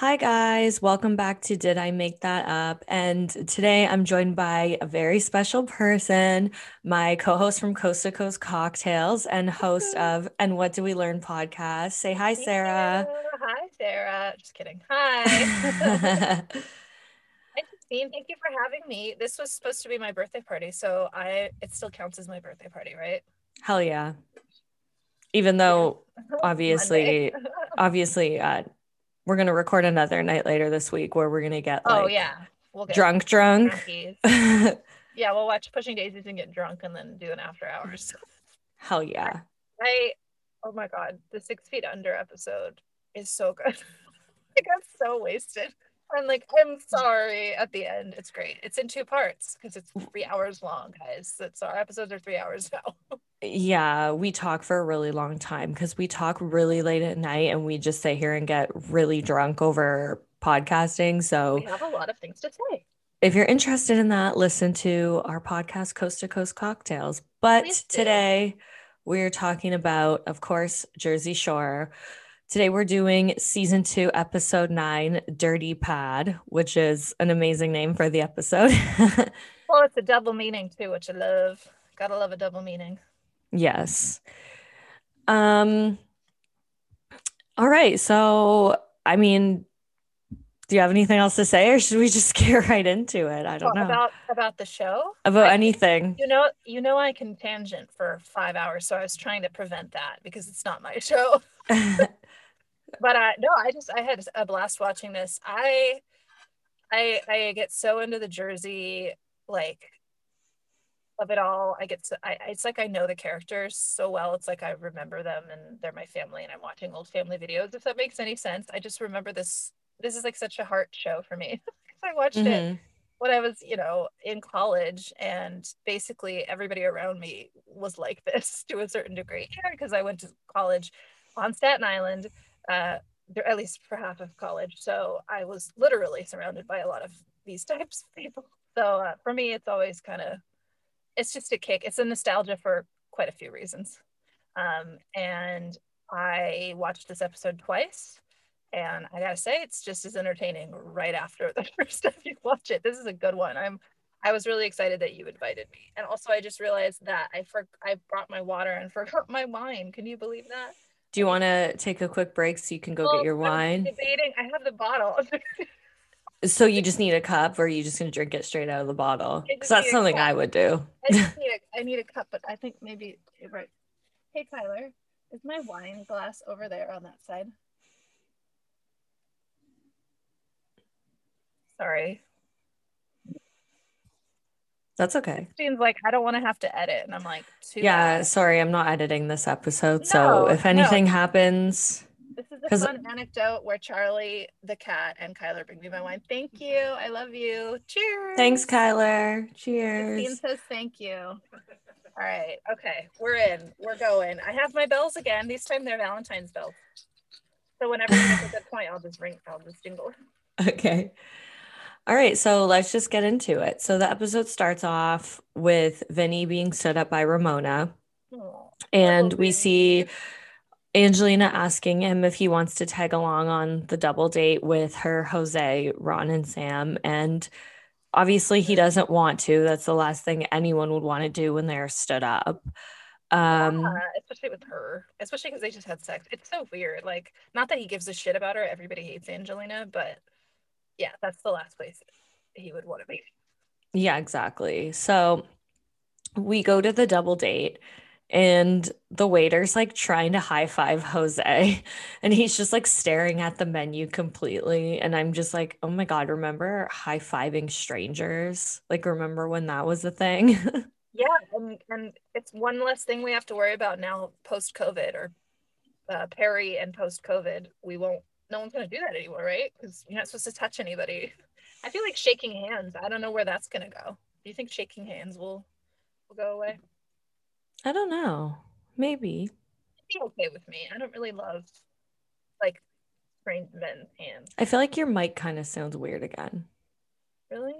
Hi, guys. Welcome back to Did I Make That Up? And today I'm joined by a very special person, my co host from Coast to Coast Cocktails and host of And What Do We Learn podcast. Say hi, Sarah. Hi, Sarah. Just kidding. Hi. Hi, Justine. Thank you for having me. This was supposed to be my birthday party, so I it still counts as my birthday party, right? Hell yeah. Even though obviously, obviously, uh, we're gonna record another night later this week where we're gonna get oh, like oh yeah, we'll get drunk, drunk. yeah, we'll watch Pushing Daisies and get drunk, and then do an after hours. Hell yeah. I oh my god, the Six Feet Under episode is so good. I got so wasted. I'm like, I'm sorry at the end. It's great. It's in two parts because it's three hours long, guys. That's our episodes are three hours now. Yeah, we talk for a really long time because we talk really late at night and we just sit here and get really drunk over podcasting. So we have a lot of things to say. If you're interested in that, listen to our podcast, Coast to Coast Cocktails. But today we're talking about, of course, Jersey Shore. Today we're doing season two, episode nine, Dirty Pad, which is an amazing name for the episode. well, it's a double meaning too, which I love. Gotta love a double meaning. Yes. Um all right. So I mean, do you have anything else to say or should we just get right into it? I don't know. About about the show? About I, anything. You know, you know I can tangent for five hours, so I was trying to prevent that because it's not my show. But uh no, I just I had a blast watching this. I I I get so into the Jersey like of it all. I get to, I, it's like I know the characters so well. It's like I remember them and they're my family and I'm watching old family videos. If that makes any sense. I just remember this. This is like such a heart show for me. I watched mm-hmm. it when I was, you know, in college and basically everybody around me was like this to a certain degree because I went to college on Staten Island, uh, at least for half of college. So I was literally surrounded by a lot of these types of people. So uh, for me, it's always kind of it's just a kick. It's a nostalgia for quite a few reasons. Um, and I watched this episode twice, and I gotta say, it's just as entertaining right after the first time you watch it. This is a good one. I'm I was really excited that you invited me, and also I just realized that I for I brought my water and forgot my wine. Can you believe that? Do you want to take a quick break so you can go well, get your wine? I'm debating. I have the bottle. So you just need a cup, or are you just gonna drink it straight out of the bottle? Because that's something I would do. I just need a, I need a cup, but I think maybe right. Hey Tyler, is my wine glass over there on that side? Sorry. That's okay. Seems like I don't want to have to edit, and I'm like, yeah. Bad. Sorry, I'm not editing this episode. No, so if anything no. happens, this is a fun anecdote where Charlie, the cat, and Kyler bring me my wine. Thank you. I love you. Cheers. Thanks, Kyler. Cheers. Justine says thank you. All right. Okay. We're in. We're going. I have my bells again. This time they're Valentine's bells. So whenever you get a good point, I'll just ring, I'll just jingle. Okay. All right, so let's just get into it. So the episode starts off with Vinny being stood up by Ramona. Oh, and we see Angelina asking him if he wants to tag along on the double date with her Jose, Ron, and Sam. And obviously, he doesn't want to. That's the last thing anyone would want to do when they're stood up. Um, yeah, especially with her, especially because they just had sex. It's so weird. Like, not that he gives a shit about her. Everybody hates Angelina, but yeah, that's the last place he would want to be. Yeah, exactly. So we go to the double date and the waiter's like trying to high five Jose and he's just like staring at the menu completely and I'm just like oh my god remember high fiving strangers like remember when that was a thing yeah and, and it's one less thing we have to worry about now post covid or uh, peri and post covid we won't no one's going to do that anymore right because you're not supposed to touch anybody I feel like shaking hands I don't know where that's going to go do you think shaking hands will will go away I don't know. Maybe. It'd be okay with me. I don't really love like strange men's hands. I feel like your mic kind of sounds weird again. Really?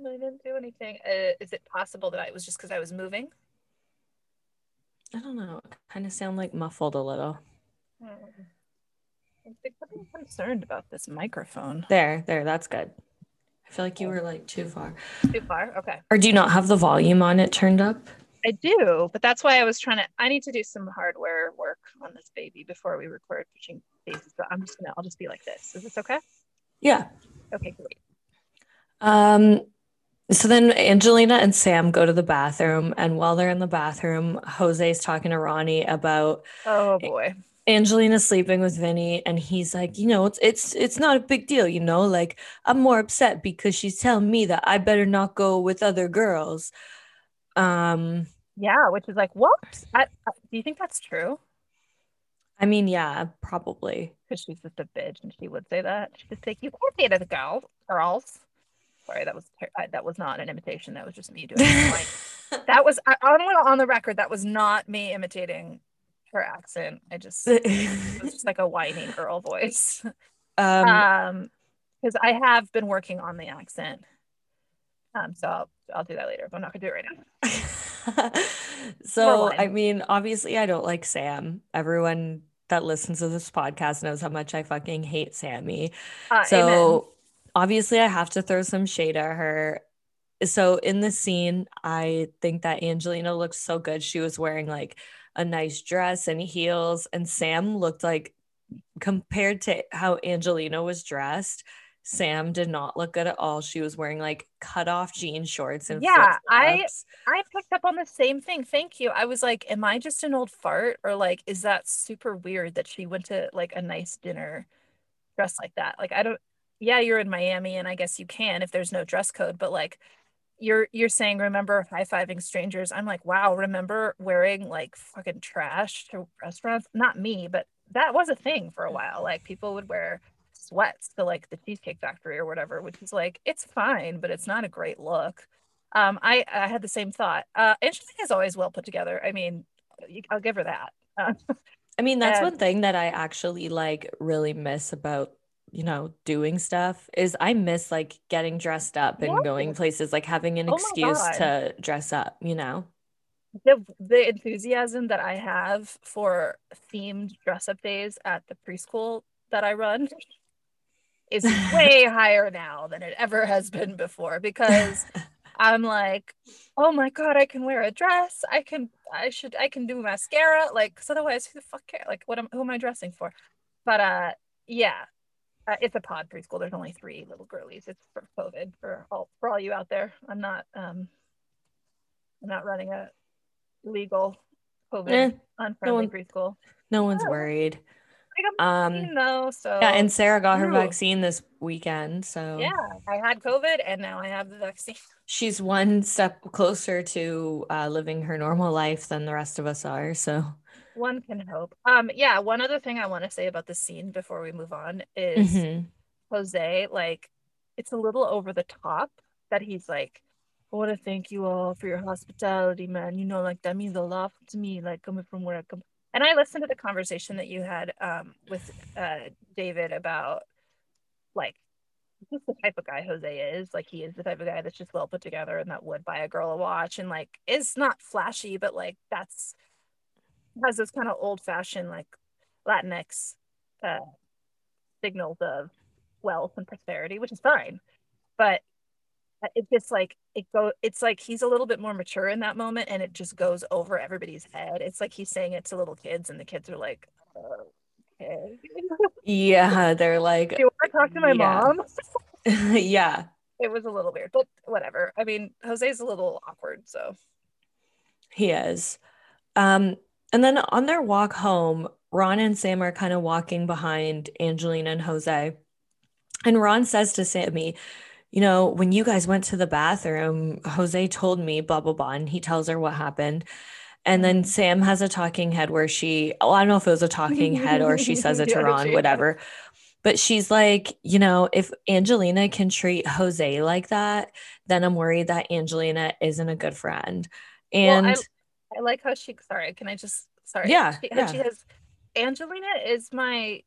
I didn't do anything. Uh, is it possible that I was just because I was moving? I don't know. Kind of sound like muffled a little. Hmm. I'm concerned about this microphone. There, there, that's good. I feel like you were like too far. Too far? Okay. Or do you not have the volume on it turned up? I do, but that's why I was trying to. I need to do some hardware work on this baby before we record Pushing Daisies. But I'm just gonna. I'll just be like this. Is this okay? Yeah. Okay, great. Um. So then Angelina and Sam go to the bathroom, and while they're in the bathroom, Jose's talking to Ronnie about Oh boy. Angelina sleeping with Vinny, and he's like, you know, it's it's it's not a big deal, you know. Like I'm more upset because she's telling me that I better not go with other girls. Um, Yeah, which is like, what? I, I- do you think that's true? I mean, yeah, probably. Because she's just a bitch, and she would say that. She'd like, you can't say that to girls. Girls. Sorry, that was ter- I, that was not an imitation. That was just me doing. it. Like, that was I, I'm on the record. That was not me imitating her accent. I just it was just like a whiny girl voice. um, Um, because I have been working on the accent. Um, so I'll, I'll do that later, but I'm not gonna do it right now. so. I mean, obviously, I don't like Sam. Everyone that listens to this podcast knows how much I fucking hate Sammi. Uh, So amen. obviously, I have to throw some shade at her. So in the scene, I think that Angelina looks so good. She was wearing like a nice dress and heels, and Sam looked like compared to how Angelina was dressed. Sam did not look good at all. She was wearing like cut off jean shorts and Yeah, I-. I picked up on the same thing. Thank you. I was like, am I just an old fart? Or like, is that super weird that she went to like a nice dinner dressed like that? Like, I don't, yeah, you're in Miami and I guess you can if there's no dress code, but like, you're you're saying remember high-fiving strangers. I'm like, wow, remember wearing like fucking trash to restaurants? Not me, but that was a thing for a while. Like people would wear sweats to like the Cheesecake Factory or whatever, which is like, it's fine, but it's not a great look. Um, I, I had the same thought. Uh, Angelina is always well put together. I mean, I'll give her that. Uh, I mean, that's And- one thing that I actually like really miss about, you know, doing stuff is I miss like getting dressed up and going places, like having an Oh excuse to dress up, you know? the the enthusiasm that I have for themed dress up days at the preschool that I run is way higher now than it ever has been before because I'm like, oh my god, I can wear a dress. I can, I should, I can do mascara. Like, because otherwise, who the fuck care? Like, what am, who am I dressing for? But uh, yeah, uh, it's a pod preschool. There's only three little girlies. It's for COVID for all for all you out there. I'm not, um, I'm not running a legal COVID Eh, unfriendly one- preschool. no one's Yeah. worried. I got Um, vaccine though, so yeah, and Sarah got her Ooh. vaccine this weekend, so yeah, I had COVID and now I have the vaccine. she's one step closer to uh, living her normal life than the rest of us are. So, One can hope. Um, yeah, one other thing I want to say about the scene before we move on is Mhm. Jose, like, it's a little over the top that he's like, I want to thank you all for your hospitality, man. You know, like that means a lot to me, like coming from where I come. And I listened to the conversation that you had um with uh David about like just the type of guy Jose is. Like he is the type of guy that's just well put together and that would buy a girl a watch and like is not flashy, but like that's has this kind of old fashioned like Latinx uh signals of wealth and prosperity, which is fine. But it just like it go it's like he's a little bit more mature in that moment and it just goes over everybody's head. It's like he's saying it to little kids and the kids are like, okay. yeah, they're like, Do you want to talk to my Yeah. mom? yeah, It was a little weird, but whatever. I mean, Jose's a little awkward, so He is. Um, and then on their walk home, Ron and Sam are kind of walking behind Angelina and Jose. And Ron says to Sammi, you know, when you guys went to the bathroom, Jose told me blah, blah, blah. And he tells her what happened. And then. Sam has a talking head where she, oh, I don't know if it was a talking head or she says it to Ron, whatever. But she's like, you know, if Angelina can treat Jose like that, then I'm worried that Angelina isn't a good friend. Well, I- like how she sorry, can I just sorry. Yeah, She, how she yeah. has Angelina is my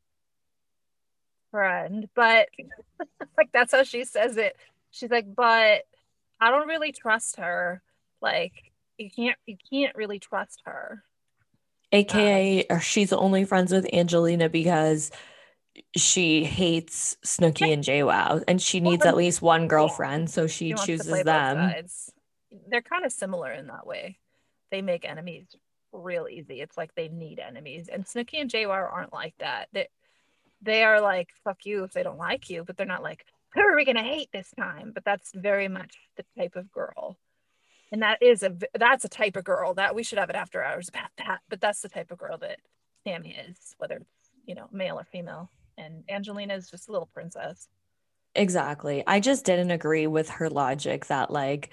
friend, but like that's how she says it. She's like, but I don't really trust her. Like you can't you can't really trust her. AKA, or um, uh, she's only friends with Angelina because she hates Snooki and JWoww, and she needs at least one girlfriend, so she, She chooses them. They're kind of similar in that way. They make enemies real easy. It's like they need enemies. And Snooki and JWoww aren't like that. They they are like, fuck you if they don't like you, but they're not like, who are we gonna hate this time? But that's very much the type of girl. And that is a that's a type of girl that we should have it after hours about that. But that's the type of girl that Sammi is, whether it's you know male or female. And Angelina is just a little princess. Exactly. I just didn't agree with her logic that like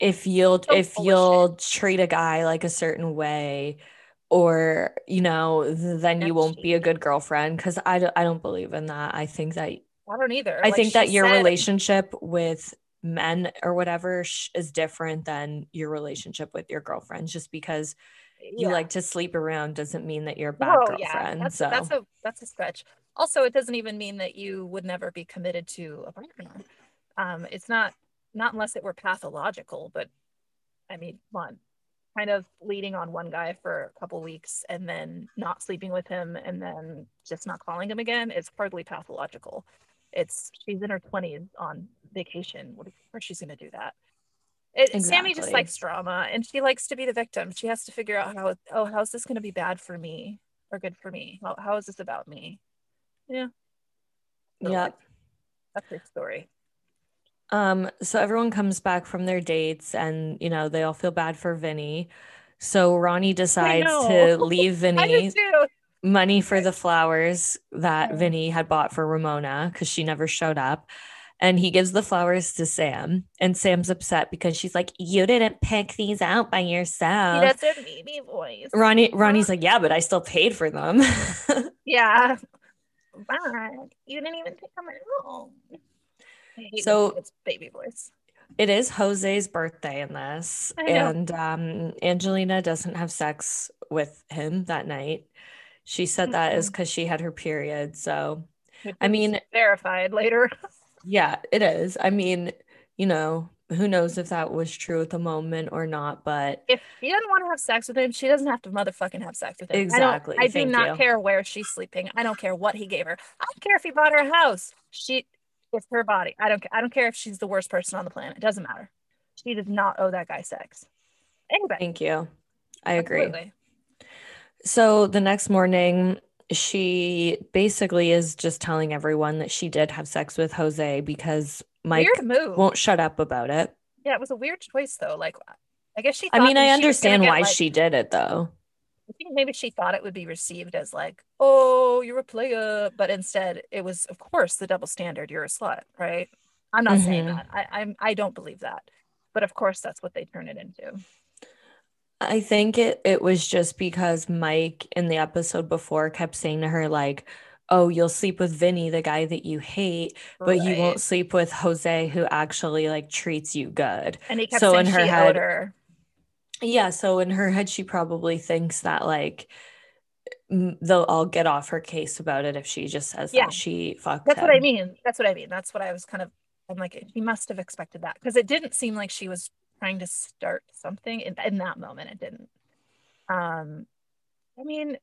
if you'll So if you'll treat a guy like a certain way or you know th- then you won't be a good girlfriend because I don't, I don't believe in that. I think that I don't either. I Like, think that your said- relationship with men or whatever sh- is different than your relationship with your girlfriends just because you Yeah. like to sleep around doesn't mean that you're a bad Oh yeah, girlfriend. that's so that's a that's a stretch. Also, it doesn't even mean that you would never be committed to a partner. Um, it's not not unless it were pathological, but I mean, one kind of leading on one guy for a couple weeks and then not sleeping with him and then just not calling him again. It's hardly pathological. It's she's in her twenties on vacation. What of course she's gonna do that. It, Sammi just likes drama and she likes to be the victim. She has to figure out how, oh, how's this going to be bad for me or good for me? How, how is this about me? Yeah. So, yeah. like, that's her story. Um, so everyone comes back from their dates and you know, they all feel bad for Vinny. So Ronnie decides to leave Vinny money for the flowers that. Vinny had bought for Ramona because she never showed up. And he gives the flowers to Sam. And Sam's upset because she's like, You didn't pick these out by yourself. does a baby voice. Ronnie Ronnie's like, Yeah, but I still paid for them. Yeah. But you didn't even pick them out. So- gets baby voice. it is Jose's birthday in this. And um Angelina doesn't have sex with him that night. She said that is because she had her period. So I mean- verified later. Yeah, it is. I mean, you know, who knows if that was true at the moment or not, but if she doesn't want to have sex with him, she doesn't have to motherfucking have sex with him. Exactly. I, I do not you. care where she's sleeping. I don't care what he gave her. I don't care if he bought her a house. She, it's her body. I don't. I don't care if she's the worst person on the planet. It doesn't matter. She does not owe that guy sex. Anyway, thank you. I agree. absolutely. So the next morning, she basically is just telling everyone that she did have sex with Jose because Mike won't shut up about it. yeah, it was a weird choice though. Like, I guess she. I mean, I she was gonna understand why like- she did it though. I think maybe she thought it would be received as like, "Oh, you're a player," but instead it was, of course, the double standard. You're a slut, right? I'm not saying Mhm. that. I, I'm. I don't believe that, but of course, that's what they turn it into. I think it it was just because Mike in the episode before kept saying to her like, "Oh, you'll sleep with Vinny, the guy that you hate, but you won't sleep with Jose who actually like treats you good." And he kept So saying in her she head- her. Yeah, so in her head she probably thinks that like they'll all get off her case about it if she just says Yeah. that she fucked That's what I mean. That's what I mean. That's what I was kind of. I'm like, she must have expected that because it didn't seem like she was trying to start something in, in that moment. It didn't. Um, I mean,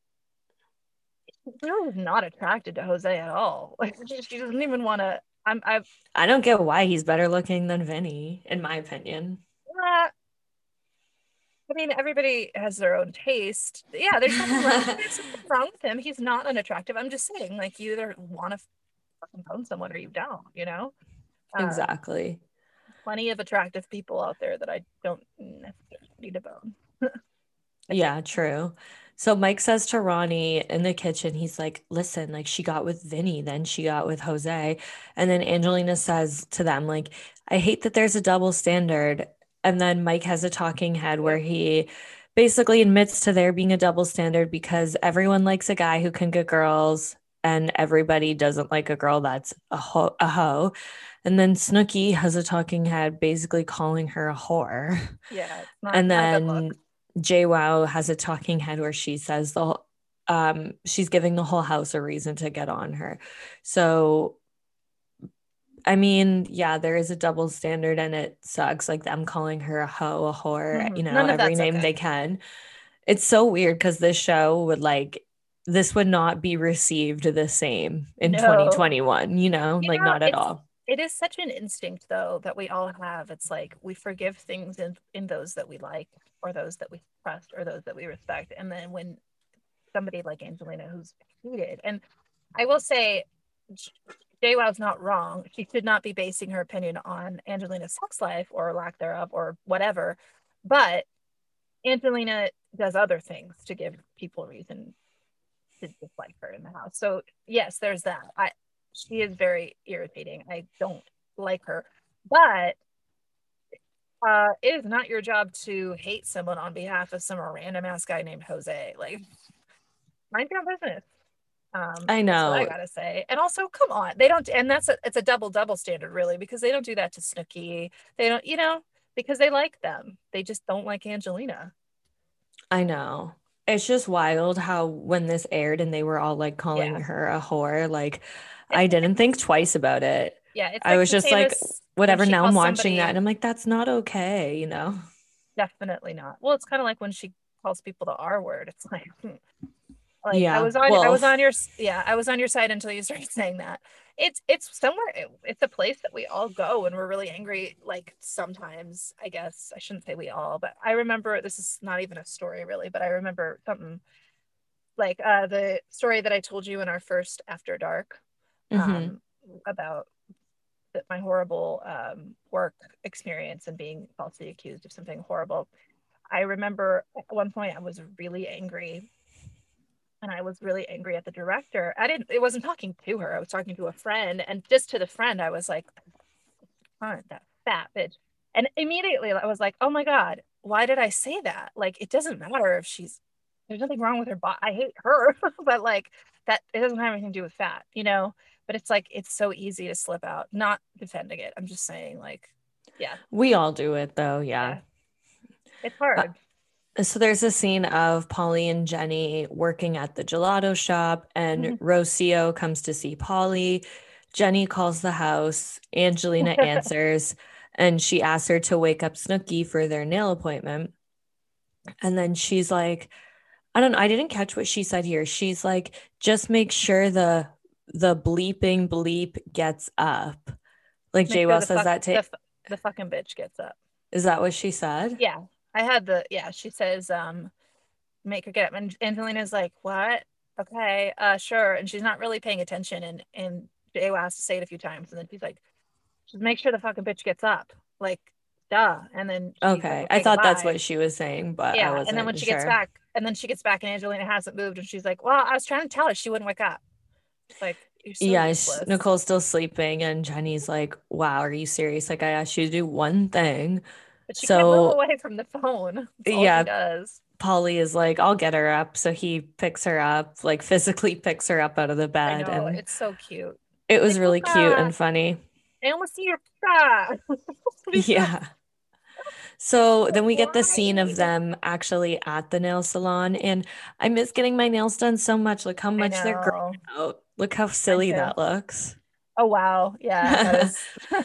she really was not attracted to Jose at all. Like she, she doesn't even want to. I'm. I've. I don't get why he's better looking than Vinny, in my opinion. Uh, I mean, everybody has their own taste. Yeah, there's nothing, wrong, there's nothing wrong with him. He's not unattractive. I'm just saying, like, you either want to fucking bone someone or you don't, you know? Um, Exactly. plenty of attractive people out there that I don't necessarily need to bone. Yeah, true. So Mike says to Ronnie in the kitchen, he's like, listen, like she got with Vinny, then she got with Jose. And then Angelina says to them, like, I hate that there's a double standard. And then Mike has a talking head where he basically admits to there being a double standard because everyone likes a guy who can get girls and everybody doesn't like a girl that's a ho- a hoe. And then Snooki has a talking head basically calling her a whore. Yeah. Not, and not a good then. JWoww has a talking head where she says the um she's giving the whole house a reason to get on her. So I mean, yeah, there is a double standard and it sucks like them calling her a hoe, a whore, Mhm. you know, every name okay. they can. It's so weird because this show would like this would not be received the same in No. 2021, you know, You like know, not at all. It is such an instinct though that we all have. It's like we forgive things in, in those that we like or those that we trust or those that we respect. And then when somebody like Angelina who's hated, and I will say JWoww's not wrong. She should not be basing her opinion on Angelina's sex life or lack thereof or whatever. But Angelina does other things to give people reason to dislike her in the house. So yes, there's that. I she is very irritating. I don't like her. But uh it is not your job to hate someone on behalf of some random ass guy named Jose. Like mind your business. Um, I what I gotta say. And also, come on, they don't, and that's a, it's a double double standard, really, because they don't do that to Snooki. They don't, you know, because they like them. They just don't like Angelina. I know. It's just wild how when this aired and they were all like calling Yeah. her a whore, like I didn't think twice about it. Yeah, it's I was just like, Whatever. Now I'm watching somebody- that and I'm like, that's not okay, you know? Definitely not. Well, it's kind of like when she calls people the R word. It's like, hmm. Like Yeah, I was on, I was on your, yeah, I was on your side until you started saying that. It's, it's somewhere, it- it's a place that we all go when we're really angry. Like sometimes, I guess I shouldn't say we all, but I remember this is not even a story really, but I remember something like uh, the story that I told you in our first After Dark Mhm. um, about my horrible um, work experience and being falsely accused of something horrible. I remember at one point I was really angry and I was really angry at the director. I didn't, it wasn't talking to her. I was talking to a friend and just to the friend, I was like, aren't that fat bitch. And immediately I was like, oh my God, why did I say that? Like, it doesn't matter if she's, there's nothing wrong with her body. I hate her, but like that, it doesn't have anything to do with fat, you know? But it's like, it's so easy to slip out, not defending it. I'm just saying, like, yeah. We all do it though, yeah. Yeah. it's hard. Uh, So there's a scene of Pauly and Jenni working at the gelato shop, and Mhm. Rocio comes to see Pauly. Jenni calls the house. Angelina answers, and she asks her to wake up Snooki for their nail appointment. And then she's like, I don't know, I didn't catch what she said here. She's like, just make sure the the bleeping bleep gets up. Like Make sure says fuck- that the, to f- the fucking bitch gets up. is that what she said? Yeah, I had the yeah. She says, um, make her get up, and Angelina's like, what? Okay, uh, sure. And she's not really paying attention, and and JWoww has to say it a few times, and then she's like, just make sure the fucking bitch gets up, like, duh. And then she's like, Okay. I thought that's what she was saying, but yeah. And then when she gets back, and then she gets back, and Angelina hasn't moved, and she's like, well, I was trying to tell her she wouldn't wake up. It's like, so yeah. Nicole's still sleeping, and Jenni's like, "Wow, are you serious? Like, I asked you to do one thing." But she can't move so- away from the phone. Yeah. does. Pauly is like, "I'll get her up," so he picks her up, like physically picks her up out of the I bed, know and it's so cute. it was like, really cute and funny. I almost see your car. Yeah. So then we get the scene of them actually at the nail salon, and I miss getting my nails done so much. Look how much they're growing out. Look how silly that looks. Oh wow, yeah, is.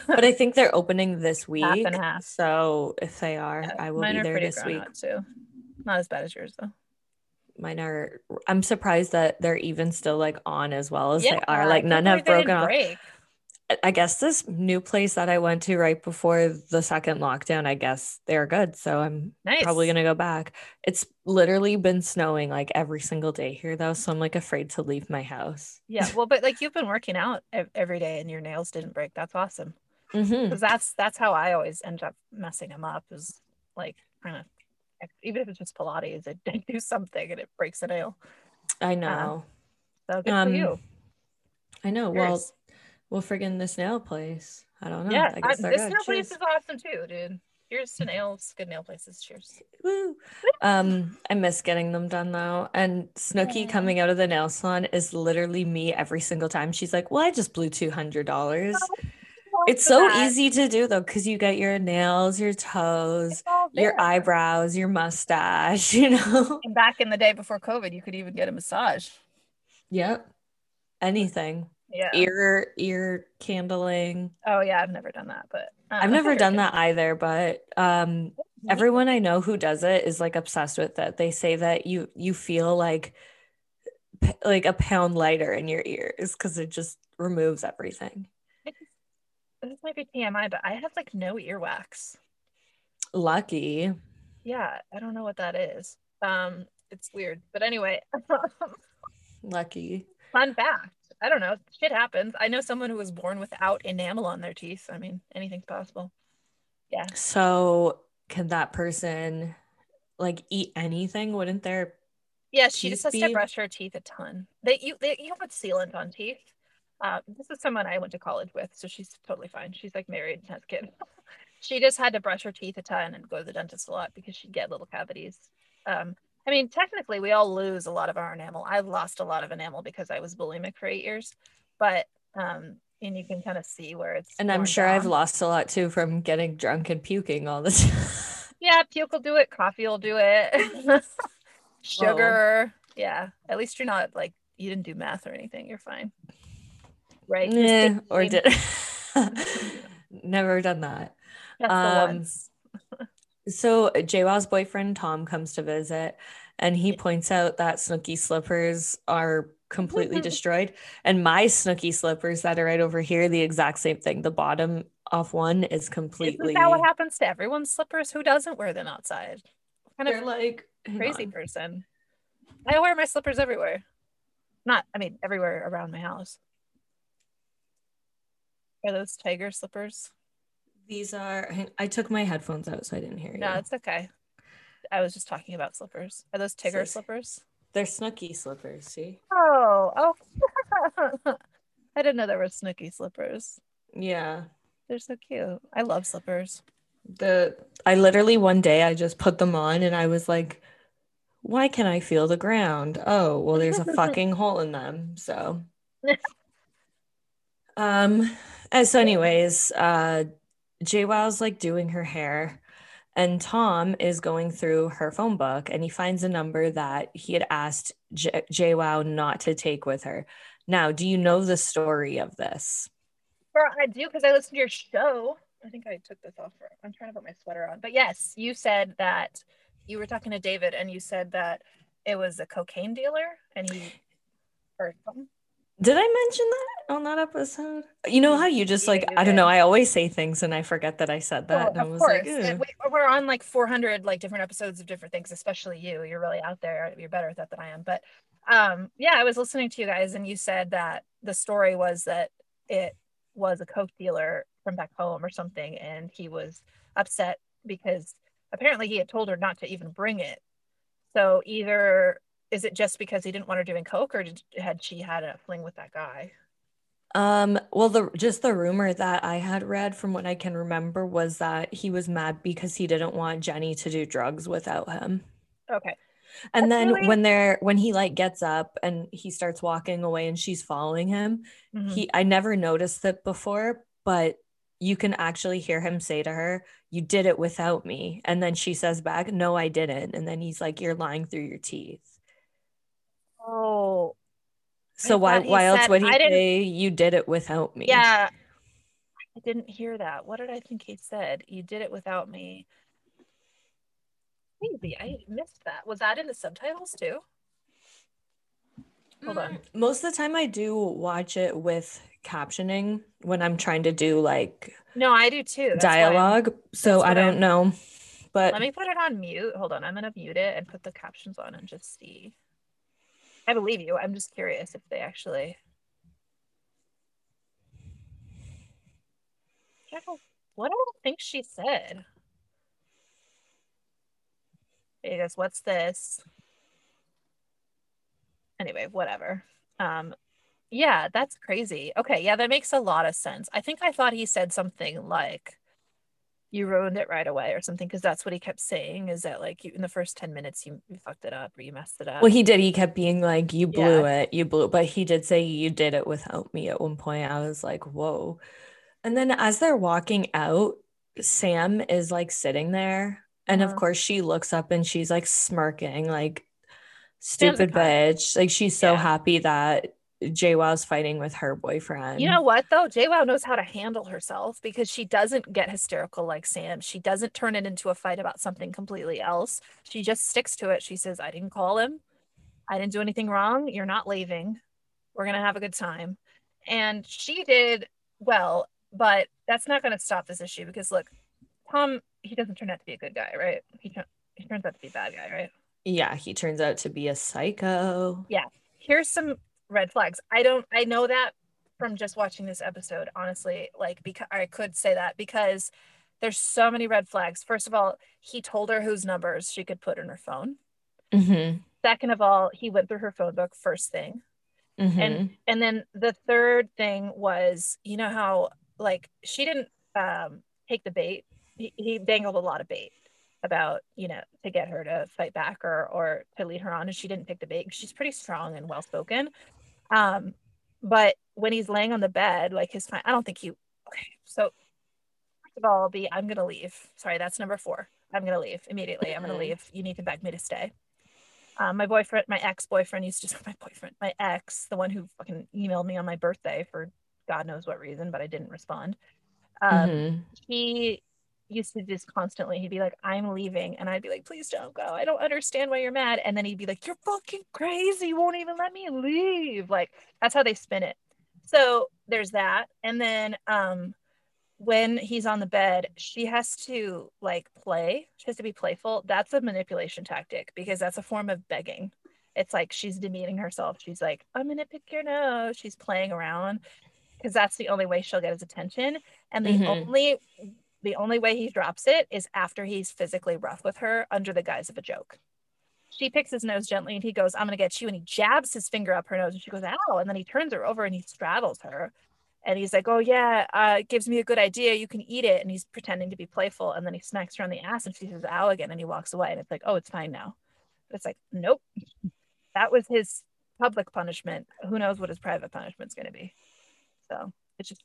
But I think they're opening this week. Half and half. So if they are, Yeah, I will be there this week. too. Not as bad as yours though. Mine are, I'm surprised that they're even still like on as well as yeah, they are. Like none have broken off. break. I- guess this new place that I went to right before the second lockdown, I guess they're good. So I'm Nice. probably gonna go back. It's literally been snowing like every single day here though, so I'm like afraid to leave my house. Yeah, well, but like you've been working out every day and your nails didn't break. That's awesome. hmm Because that's that's how I always end up messing them up. Is like kind of even if it's just Pilates, I, do something and it breaks a nail. I know. So good Um, for you. I know. Yours. well, friggin' this nail place. I don't know. yeah, I I, guess they're this nail place Cheers. is awesome too, dude. Here's to nails, good nail places. Cheers. Woo. Um, I miss getting them done though. And Snooki coming out of the nail salon is literally me every single time. She's like, Well, I just blew two hundred dollars. It's so easy to do though, because you get your nails, your toes, your eyebrows, your mustache, you know? Back in the day before COVID, you could even get a massage. Yep. Anything. Yeah. Ear ear candling. Oh yeah, I've never done that, but uh, I've never done that either, but um everyone I know who does it is like obsessed with it. They say that you you feel like like a pound lighter in your ears because it just removes everything. This might be TMI, but I have like no earwax. Lucky. Yeah, I don't know what that is. Um, it's weird, but anyway. Lucky. Fun fact. I don't know. Shit happens. I know someone who was born without enamel on their teeth. I mean, anything's possible. Yeah. So can that person like eat anything? Wouldn't there? Yeah, she just has be... to brush her teeth a ton. They you they you put sealant on teeth. Uh, this is someone I went to college with, so she's totally fine. She's like married and has kids. she just had to brush her teeth a ton and go to the dentist a lot because she'd get little cavities. Um, I mean, technically, we all lose a lot of our enamel. I've lost a lot of enamel because I was bulimic for eight years, but um, and you can kind of see where it's. And I'm sure down. I've lost a lot too from getting drunk and puking all the time. Yeah, puke will do it. Coffee will do it. Sugar. Oh. Yeah. At least you're not like you didn't do math or anything. You're fine. Right. Yeah. Or did. Never done that. That's um, so JWoww's boyfriend Tom comes to visit and he points out that Snooki slippers are completely destroyed. And my Snooki slippers that are right over here, the exact same thing. The bottom off one is completely. Isn't that what happens to everyone's slippers? Who doesn't wear them outside? Kind They're of like crazy person. I wear my slippers everywhere. Not, I mean, everywhere around my house. Are those tiger slippers? These are. I took my headphones out, so I didn't hear you. No, it's okay. I was just talking about slippers. Are those tiger so, slippers? They're Snooki slippers. See? Oh, oh! I didn't know there were Snooki slippers. Yeah, they're so cute. I love slippers. The I literally one day I just put them on and I was like, why can I feel the ground? Oh, well, there's a fucking hole in them. So, um, as so anyways, uh, JWoww's like doing her hair, and Tom is going through her phone book and he finds a number that he had asked J- JWoww not to take with her. Now, do you know the story of this? Well, I do because I listened to your show. I think I took this off. For, I'm trying to put my sweater on. But yes, you said that you were talking to David and you said that it was a cocaine dealer and he or something. Did I mention that on that episode? You know how you just like I don't know. I always say things and I forget that I said that. Well, of course, like, we, we're on like 400 like different episodes of different things. Especially you. You're really out there. You're better at that than I am. But um, yeah, I was listening to you guys and you said that the story was that it was a coke dealer from back home or something and he was upset because apparently he had told her not to even bring it so either is it just because he didn't want her doing coke or did, had she had a fling with that guy? Um well the just the rumor that i had read from what i can remember was that he was mad because he didn't want jenni to do drugs without him. Okay. And That's then really... when they're when he like gets up and he starts walking away and she's following him mm-hmm. he i never noticed it before but you can actually hear him say to her you did it without me. And then she says back no i didn't. And then he's like you're lying through your teeth oh so why why else would he say you did it without me yeah i didn't hear that what did i think he said you did it without me Maybe I missed that. Was that in the subtitles too? Hold on. Mm, most of the time, I do watch it with captioning when I'm trying to do like no, I do too. That's dialogue. So I don't I'm... know, but let me put it on mute. Hold on, I'm gonna mute it and put the captions on and just see. I believe you. I'm just curious if they actually. What do I think she said? He goes, What's this? Anyway, whatever. Um, yeah, that's crazy. Okay, yeah, that makes a lot of sense. I think I thought he said something like, you ruined it right away or something because that's what he kept saying is that like you in the first 10 minutes you, you fucked it up or you messed it up well he did he kept being like you blew yeah. it you blew it but he did say you did it without me at one point i was like whoa and then as they're walking out sam is like sitting there and uh-huh. of course, she looks up and she's like smirking, like stupid bitch. Like she's so yeah. happy that JWoww's fighting with her boyfriend. You know what though? JWoww knows how to handle herself because she doesn't get hysterical like Sam. She doesn't turn it into a fight about something completely else. She just sticks to it. She says, I didn't call him. I didn't do anything wrong. You're not leaving. We're going to have a good time. And she did well, but that's not going to stop this issue because look, Tom, he doesn't turn out to be a good guy, right? He, he turns out to be a bad guy, right? Yeah, he turns out to be a psycho. Yeah. Here's some red flags. I don't, I know that from just watching this episode, honestly. Like, because I could say that because there's so many red flags. First of all, he told her whose numbers she could put in her phone. Mm-hmm. Second of all, he went through her phone book first thing. Mm-hmm. And and then the third thing was, you know how like she didn't um take the bait. He, he dangled a lot of bait about, you know, to get her to fight back or or to lead her on and she didn't take the bait. She's pretty strong and well spoken. Um but when he's laying on the bed, like his I don't think he okay. So first of all, be I'm gonna leave. Sorry, that's number four. I'm gonna leave immediately. I'm gonna leave. You need to beg me to stay. Um, my boyfriend, my ex-boyfriend used to my boyfriend, my ex, the one who fucking emailed me on my birthday for God knows what reason, but I didn't respond. Um, mm-hmm. He used to just constantly, he'd be like, I'm leaving. And I'd be like, please don't go. I don't understand why you're mad. And then he'd be like, you're fucking crazy. You won't even let me leave. Like, that's how they spin it. So there's that. And then um, when he's on the bed, she has to like play. She has to be playful. That's a manipulation tactic because that's a form of begging. It's like she's demeaning herself. She's like, I'm gonna pick your nose. She's playing around because that's the only way she'll get his attention. And the mm-hmm. only the only way he drops it is after he's physically rough with her under the guise of a joke. She picks his nose gently and he goes, I'm gonna get you. And he jabs his finger up her nose and she goes, Ow. And then he turns her over and he straddles her and he's like, "Oh yeah, uh, gives me a good idea. You can eat it." And he's pretending to be playful, and then he smacks her on the ass, and she says, "Ow!" again, and he walks away. And it's like, "Oh, it's fine now." It's like, nope, that was his public punishment. Who knows what his private punishment's going to be? So it's just.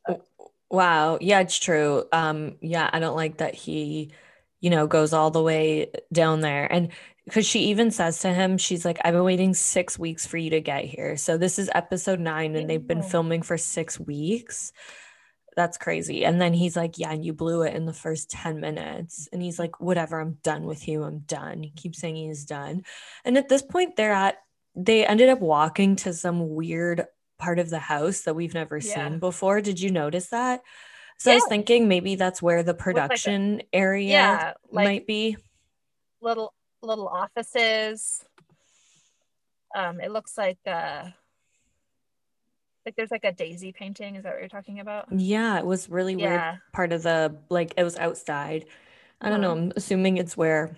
Wow. Yeah, it's true. Um, yeah, I don't like that he, you know, goes all the way down there. And because she even says to him, she's like, I've been waiting six weeks for you to get here. So this is episode nine, and they've been filming for six weeks. That's crazy. And then he's like, Yeah, and you blew it in the first 10 minutes. And he's like, Whatever, I'm done with you. I'm done. He keeps saying he's done. And at this point, they're at, they ended up walking to some weird part of the house that we've never yeah. seen before. Did you notice that? So yeah. I was thinking maybe that's where the production like a, area yeah, like might be. Little little offices. Um, it looks like uh like there's like a daisy painting. Is that what you're talking about? Yeah, it was really yeah. weird part of the like it was outside. I don't know. I'm assuming it's where,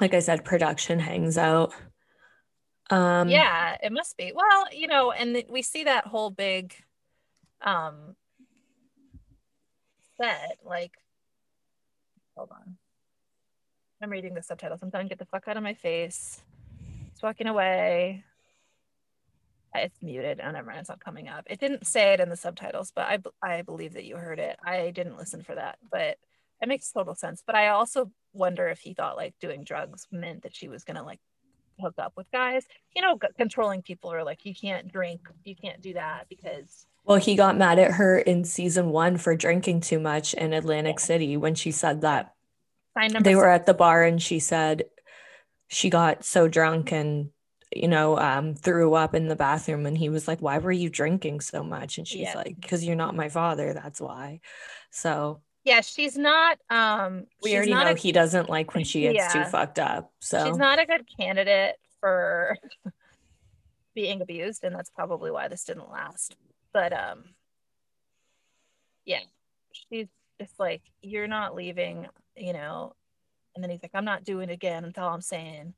like I said, production hangs out. Um, yeah, it must be. Well, you know, and we see that whole big um set. Like, hold on. I'm reading the subtitles. I'm done. Get the fuck out of my face. It's walking away. It's muted. Oh, never mind. It's not coming up. It didn't say it in the subtitles, but I, I believe that you heard it. I didn't listen for that, but it makes total sense. But I also wonder if he thought like doing drugs meant that she was going to like hook up with guys. You know, controlling people are like, you can't drink, you can't do that because. Well, he got mad at her in season one for drinking too much in Atlantic yeah. City when she said that they were at the bar and she said she got so drunk and you know um, threw up in the bathroom and he was like why were you drinking so much and she's yeah. like because you're not my father that's why so yeah she's not um we already know a, he doesn't like when she gets yeah. too fucked up so she's not a good candidate for being abused and that's probably why this didn't last but um yeah she's just like you're not leaving you know and then he's like i'm not doing it again until i'm saying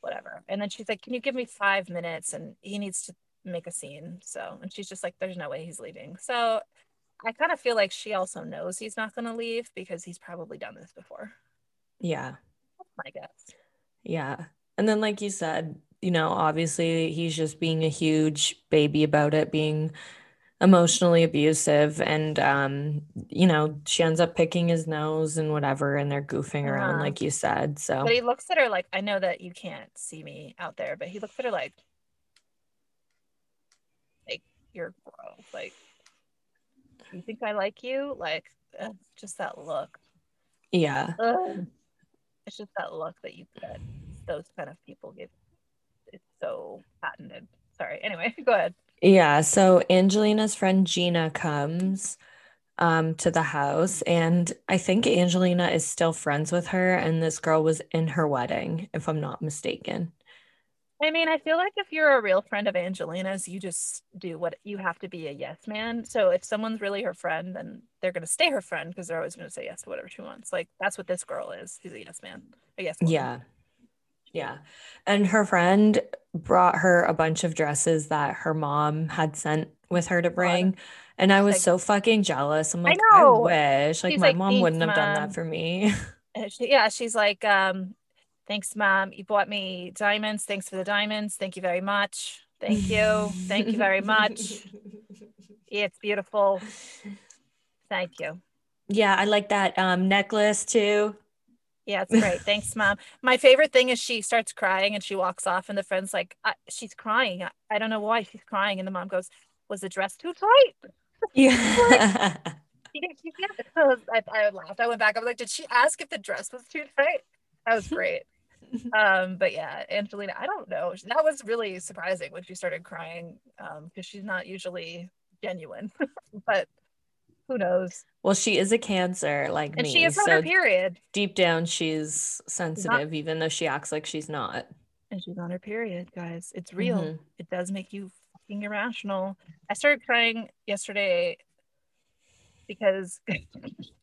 whatever and then she's like can you give me five minutes and he needs to make a scene so and she's just like there's no way he's leaving so i kind of feel like she also knows he's not going to leave because he's probably done this before. Yeah. That's my guess. Yeah. And then like you said you know obviously he's just being a huge baby about it being emotionally abusive and um you know she ends up picking his nose and whatever and they're goofing uh-huh. around like you said so. But he looks at her like i know that you can't see me out there but he looks at her like like you're gross like you think i like you like ugh, just that look yeah ugh. it's just that look that you get those kind of people give it's so patented. Sorry. Anyway, go ahead. Yeah. So Angelina's friend Gina comes um, to the house, and I think Angelina is still friends with her, and this girl was in her wedding, if I'm not mistaken. I mean, I feel like if you're a real friend of Angelina's, you just do what you have to be a yes man. So if someone's really her friend, then they're going to stay her friend because they're always going to say yes to whatever she wants. Like that's what this girl is. She's a yes man. A yes. Woman. Yeah. Yeah. And her friend brought her a bunch of dresses that her mom had sent with her to bring. And I was like, so fucking jealous. I'm like, I, I wish. Like, She's my like, mom wouldn't have done that for me. She, yeah. She's like, um, thanks, mom. You bought me diamonds. Thanks for the diamonds. Thank you very much. Thank you. Thank you very much. It's beautiful. Thank you. Yeah, I like that um, necklace too. Yeah, it's great. Thanks, mom. My favorite thing is she starts crying and she walks off, and the friend's like, "She's crying. I, I don't know why she's crying." And the mom goes, "Was the dress too tight?" Yeah. I, I laughed. I went back. I was like, "Did she ask if the dress was too tight?" That was great. um, but yeah, Angelina, I don't know. That was really surprising when she started crying because um, she's not usually genuine. but who knows? Well, she is a cancer like and me. she is on so her period. Deep down, she's sensitive, not, even though she acts like she's not. And she's on her period, guys. It's real. Mm-hmm. It does make you fucking irrational. I started crying yesterday because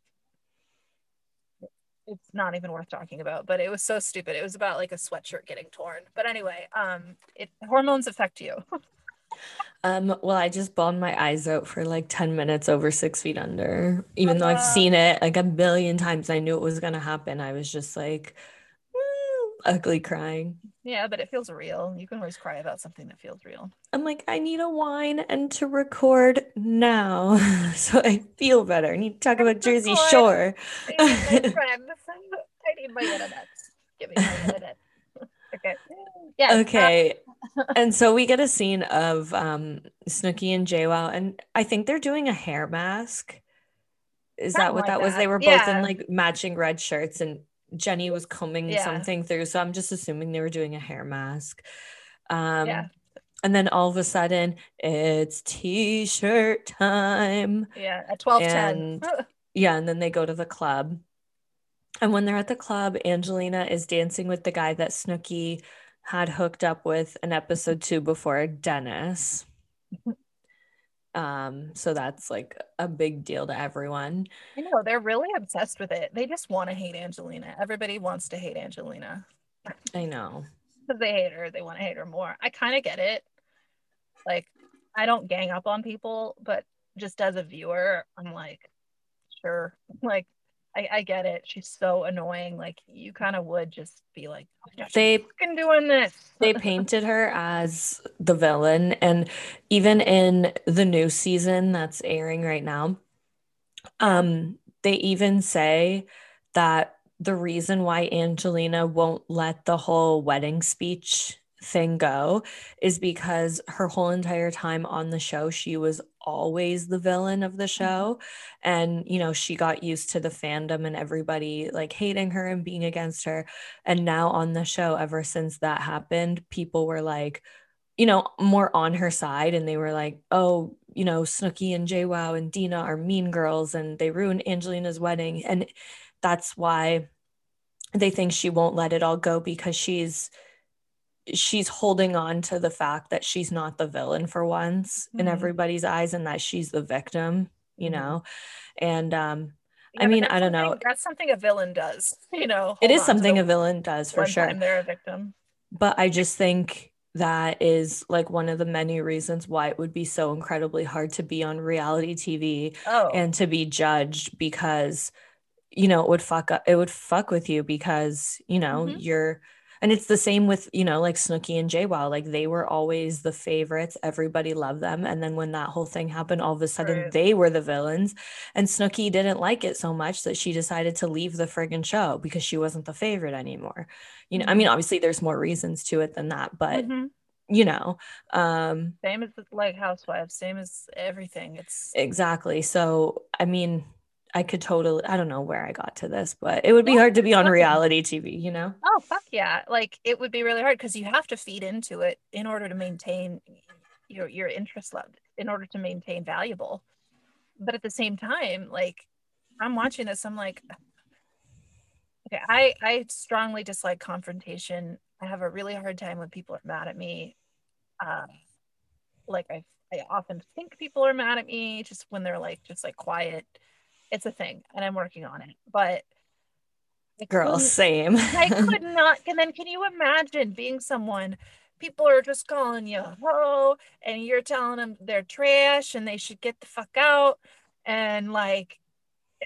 it's not even worth talking about, but it was so stupid. It was about like a sweatshirt getting torn. But anyway, um, it hormones affect you. Um, well, I just bawled my eyes out for like 10 minutes over six feet under. Even though I've seen it like a billion times, I knew it was gonna happen. I was just like ugly crying. Yeah, but it feels real. You can always cry about something that feels real. I'm like, I need a wine and to record now. so I feel better. I need to talk about Jersey Shore. I need my friends. I need my internet. Give me my internet. okay. Yeah. Okay. and so we get a scene of um Snooki and JWoww, and I think they're doing a hair mask. Is Something that what like that, that, was? They were both yeah. in like matching red shirts, and Jenni was combing yeah. something through. So I'm just assuming they were doing a hair mask. Um, yeah. And then all of a sudden, it's t-shirt time. Yeah, at twelve ten. yeah, and then they go to the club. And when they're at the club, Angelina is dancing with the guy that Snooki had hooked up with an episode two before Dennis. um, so that's like a big deal to everyone. I know they're really obsessed with it. They just want to hate Angelina. Everybody wants to hate Angelina. I know. Because they hate her, they want to hate her more. I kind of get it. Like, I don't gang up on people, but just as a viewer, I'm like, sure. Like, I, I get it. She's so annoying. Like you kind of would just be like, oh, they fucking doing this. they painted her as the villain, and even in the new season that's airing right now, um, they even say that the reason why Angelina won't let the whole wedding speech thing go is because her whole entire time on the show, she was always the villain of the mm-hmm. show. And, you know, she got used to the fandom and everybody like hating her and being against her. And now on the show, ever since that happened, people were like, you know, more on her side. And they were like, oh, you know, Snooki and JWoww and Deena are mean girls and they ruined Angelina's wedding. And that's why they think she won't let it all go because she's she's holding on to the fact that she's not the villain for once mm-hmm. in everybody's eyes and that she's the victim, you mm-hmm. know. And um yeah, I mean, I don't know. That's something a villain does, you know. It is something a villain does for sure. they're a victim. But I just think that is like one of the many reasons why it would be so incredibly hard to be on reality TV oh. and to be judged because you know it would fuck up it would fuck with you because you know mm-hmm. you're and it's the same with you know like snooki and JWoww like they were always the favorites everybody loved them and then when that whole thing happened all of a sudden right. they were the villains and snooki didn't like it so much that she decided to leave the friggin show because she wasn't the favorite anymore you know mm-hmm. i mean obviously there's more reasons to it than that but mm-hmm. you know um same as like housewives same as everything it's exactly so i mean I could totally I don't know where I got to this, but it would be hard to be on reality TV, you know? Oh fuck yeah. Like it would be really hard because you have to feed into it in order to maintain your your interest level, in order to maintain valuable. But at the same time, like I'm watching this, I'm like, okay, I I strongly dislike confrontation. I have a really hard time when people are mad at me. Um, like I I often think people are mad at me just when they're like just like quiet. It's a thing, and I'm working on it. But girl, same. I could not. And then can you imagine being someone? People are just calling you ho, and you're telling them they're trash and they should get the fuck out, and like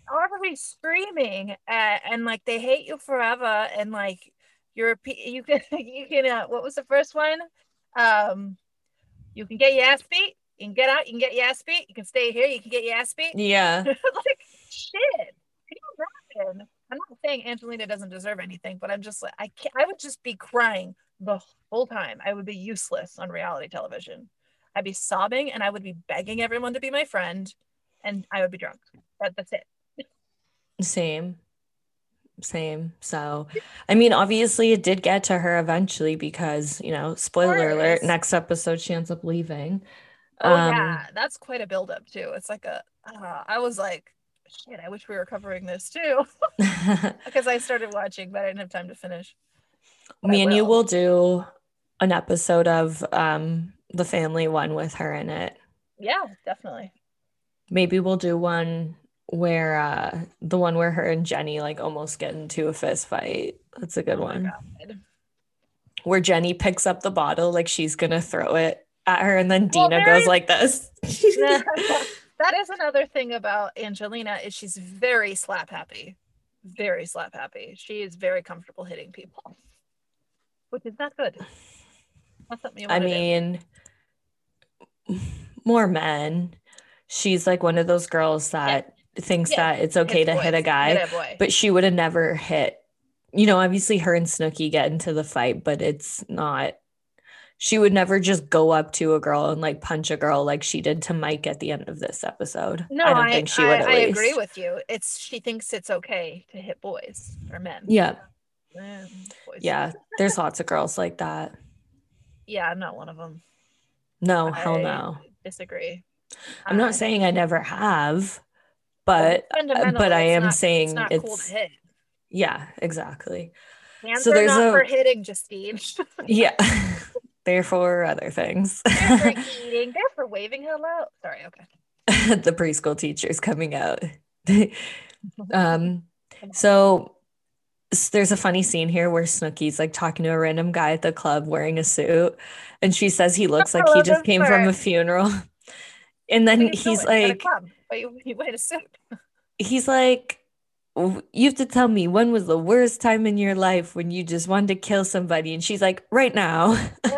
everybody's screaming at, and like they hate you forever and like you're a. you can you can uh, what was the first one um you can get your ass beat you can get out you can get your ass beat you can stay here. You can get your ass beat yeah. Like shit. Can i'm not saying angelina doesn't deserve anything but i'm just like i can't i would just be crying the whole time. I would be useless on reality television. I'd be sobbing and i would be begging everyone to be my friend and i would be drunk. That, that's it. Same. Same. So, I mean, obviously, it did get to her eventually because, you know, spoiler alert, next episode, she ends up leaving. Oh, um, yeah. That's quite a buildup, too. It's like a. Uh, I was like, shit, I wish we were covering this too. because I started watching, but I didn't have time to finish. But Me and you will do an episode of um the family one with her in it. Yeah, definitely. Maybe we'll do one where uh the one where her and Jenni like almost get into a fist fight. That's a good oh one. Where Jenni picks up the bottle like she's gonna throw it at her, and then well, Deena goes is- like this. that is another thing about Angelina is she's very slap happy, very slap happy. She is very comfortable hitting people, which is not good. That's something I mean, do. more men. She's like one of those girls that thinks yeah. that it's okay to boys. hit a guy, hit but she would have never hit. You know, obviously her and Snooki get into the fight, but it's not. She would never just go up to a girl and like punch a girl like she did to Mike at the end of this episode. No, I don't I, think she would. I, I agree with you. It's she thinks it's okay to hit boys or men. Yeah. yeah, there's lots of girls like that. Yeah, I'm not one of them. No, hell no. Disagree. I'm not saying I never have, but uh, but I am not, saying it's, it's cool yeah, exactly. Hands so there's a, for hitting, Justine. yeah. They're for other things. They're for eating. They're for waving hello. Sorry, okay. the preschool teachers coming out. um, so there's a funny scene here where Snooki's like talking to a random guy at the club wearing a suit, and she says he looks like he just came from a funeral. And then he's like, but you wait a suit. He's like, you have to tell me when was the worst time in your life when you just wanted to kill somebody? And she's like right now.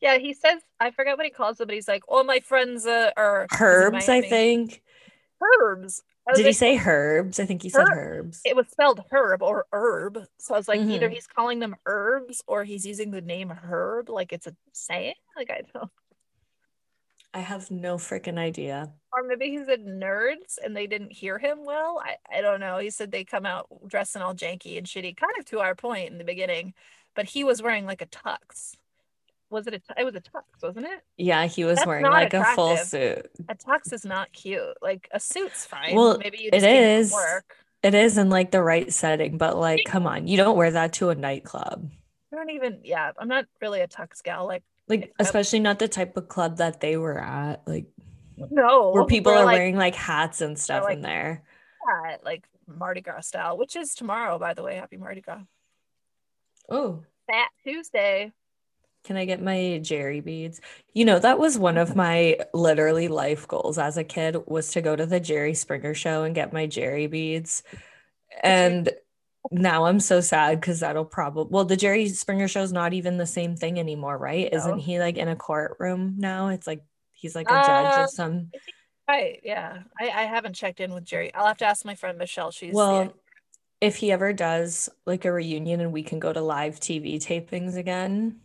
Yeah he says i forget what he calls them but he's like all my friends uh, are herbs i think. Herbs? Did like, he say herbs? I think he said herbs. it was spelled herb or herb. So i was like mm-hmm. either he's calling them herbs or he's using the name herb like it's a saying? Like i don't I have no freaking idea. Or maybe he said nerds and they didn't hear him well. I, I don't know. He said they come out dressing all janky and shitty, kind of to our point in the beginning, but he was wearing like a tux. Was it a? It was a tux, wasn't it? Yeah, he was That's wearing like attractive. a full suit. A tux is not cute. Like a suit's fine. Well, maybe you it is. Work. It is in like the right setting, but like, come on, you don't wear that to a nightclub. I don't even. Yeah, I'm not really a tux gal. Like like especially not the type of club that they were at like no where people are like, wearing like hats and stuff like, in there. Yeah like mardi gras style which is tomorrow by the way. Happy mardi gras. Oh. Fat tuesday. Can i get my jerry beads? You know that was one of my literally life goals as a kid was to go to the jerry springer show and get my jerry beads. And now I'm so sad because that'll probably well the Jerry Springer show's not even the same thing anymore, right? No. Isn't he like in a courtroom now? It's like he's like a judge uh, of some right. Yeah. I, I haven't checked in with Jerry. I'll have to ask my friend Michelle. She's well the... if he ever does like a reunion and we can go to live TV tapings again.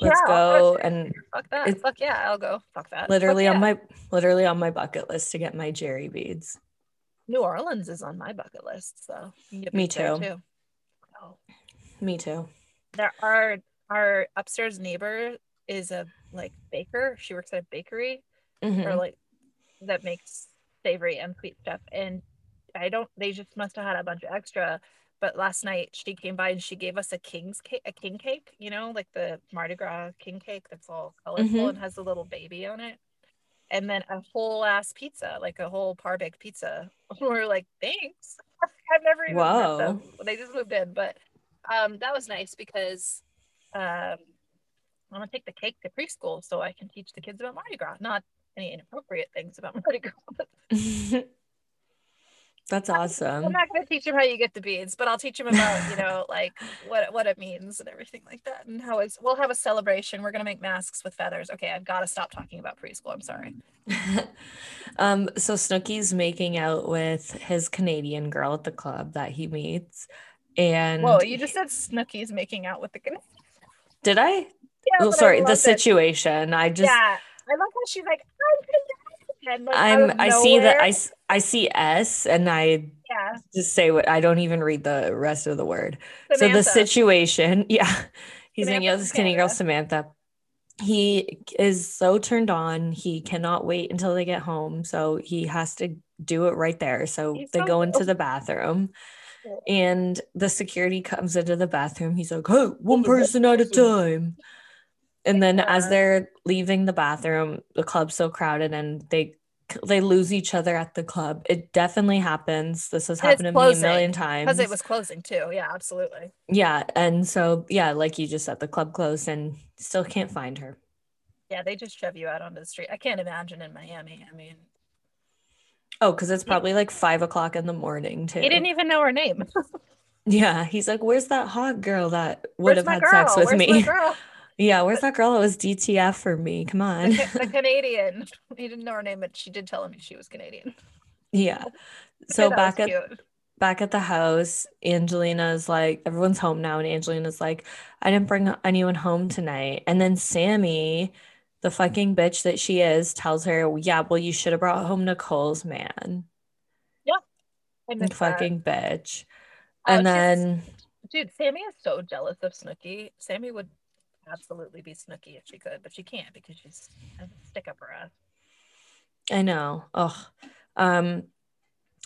Let's yeah, go and fuck that. Fuck yeah, I'll go. Fuck that. Literally Fuck on yeah. my literally on my bucket list to get my Jerry beads. New Orleans is on my bucket list, so me too. too. Oh. Me too. There are our upstairs neighbor is a like baker. She works at a bakery mm-hmm. or like that makes savory and sweet stuff. And I don't they just must have had a bunch of extra. But last night she came by and she gave us a king's cake, a king cake, you know, like the Mardi Gras king cake that's all colorful mm-hmm. and has a little baby on it. And then a whole ass pizza, like a whole par baked pizza. We're like, thanks. I've never even Whoa. met them. They just moved in, but um, that was nice because um, I'm gonna take the cake to preschool so I can teach the kids about Mardi Gras, not any inappropriate things about Mardi Gras. That's awesome. I'm not gonna teach them how you get the beads, but I'll teach them about, you know, like what what it means and everything like that. And how it's we'll have a celebration. We're gonna make masks with feathers. Okay, I've got to stop talking about preschool. I'm sorry. um, so Snooki's making out with his Canadian girl at the club that he meets. And whoa, you just said Snooki's making out with the Canadian. Did I? Yeah. Well, sorry, the situation. It. I just Yeah. I love how she's like, I'm like, I'm I see that I I see S and I yeah. just say what I don't even read the rest of the word. Samantha. So the situation, yeah. He's in Yo's skinny girl Samantha. He is so turned on. He cannot wait until they get home. So he has to do it right there. So He's they so go into the bathroom and the security comes into the bathroom. He's like, "Hey, one person at a time." And then as uh, they're leaving the bathroom, the club's so crowded and they they lose each other at the club. It definitely happens. This has happened to me a million times. Because it was closing too. Yeah, absolutely. Yeah. And so yeah, like you just said, the club closed and still can't find her. Yeah, they just shove you out onto the street. I can't imagine in Miami. I mean Oh, because it's probably like five o'clock in the morning too. He didn't even know her name. yeah. He's like, Where's that hot girl that would Where's have had girl? sex with Where's me? Yeah, where's that girl that was DTF for me? Come on. The, the Canadian. He didn't know her name, but she did tell him she was Canadian. Yeah. So yeah, back at cute. back at the house, Angelina's like, everyone's home now, and Angelina's like, I didn't bring anyone home tonight. And then Sammi, the fucking bitch that she is, tells her, Yeah, well, you should have brought home Nicole's man. Yeah. Fucking that. bitch. Oh, and then dude, Sammi is so jealous of Snooki. Sammi would absolutely be Snooki if she could, but she can't because she's a stick up her ass. I know. Oh, um,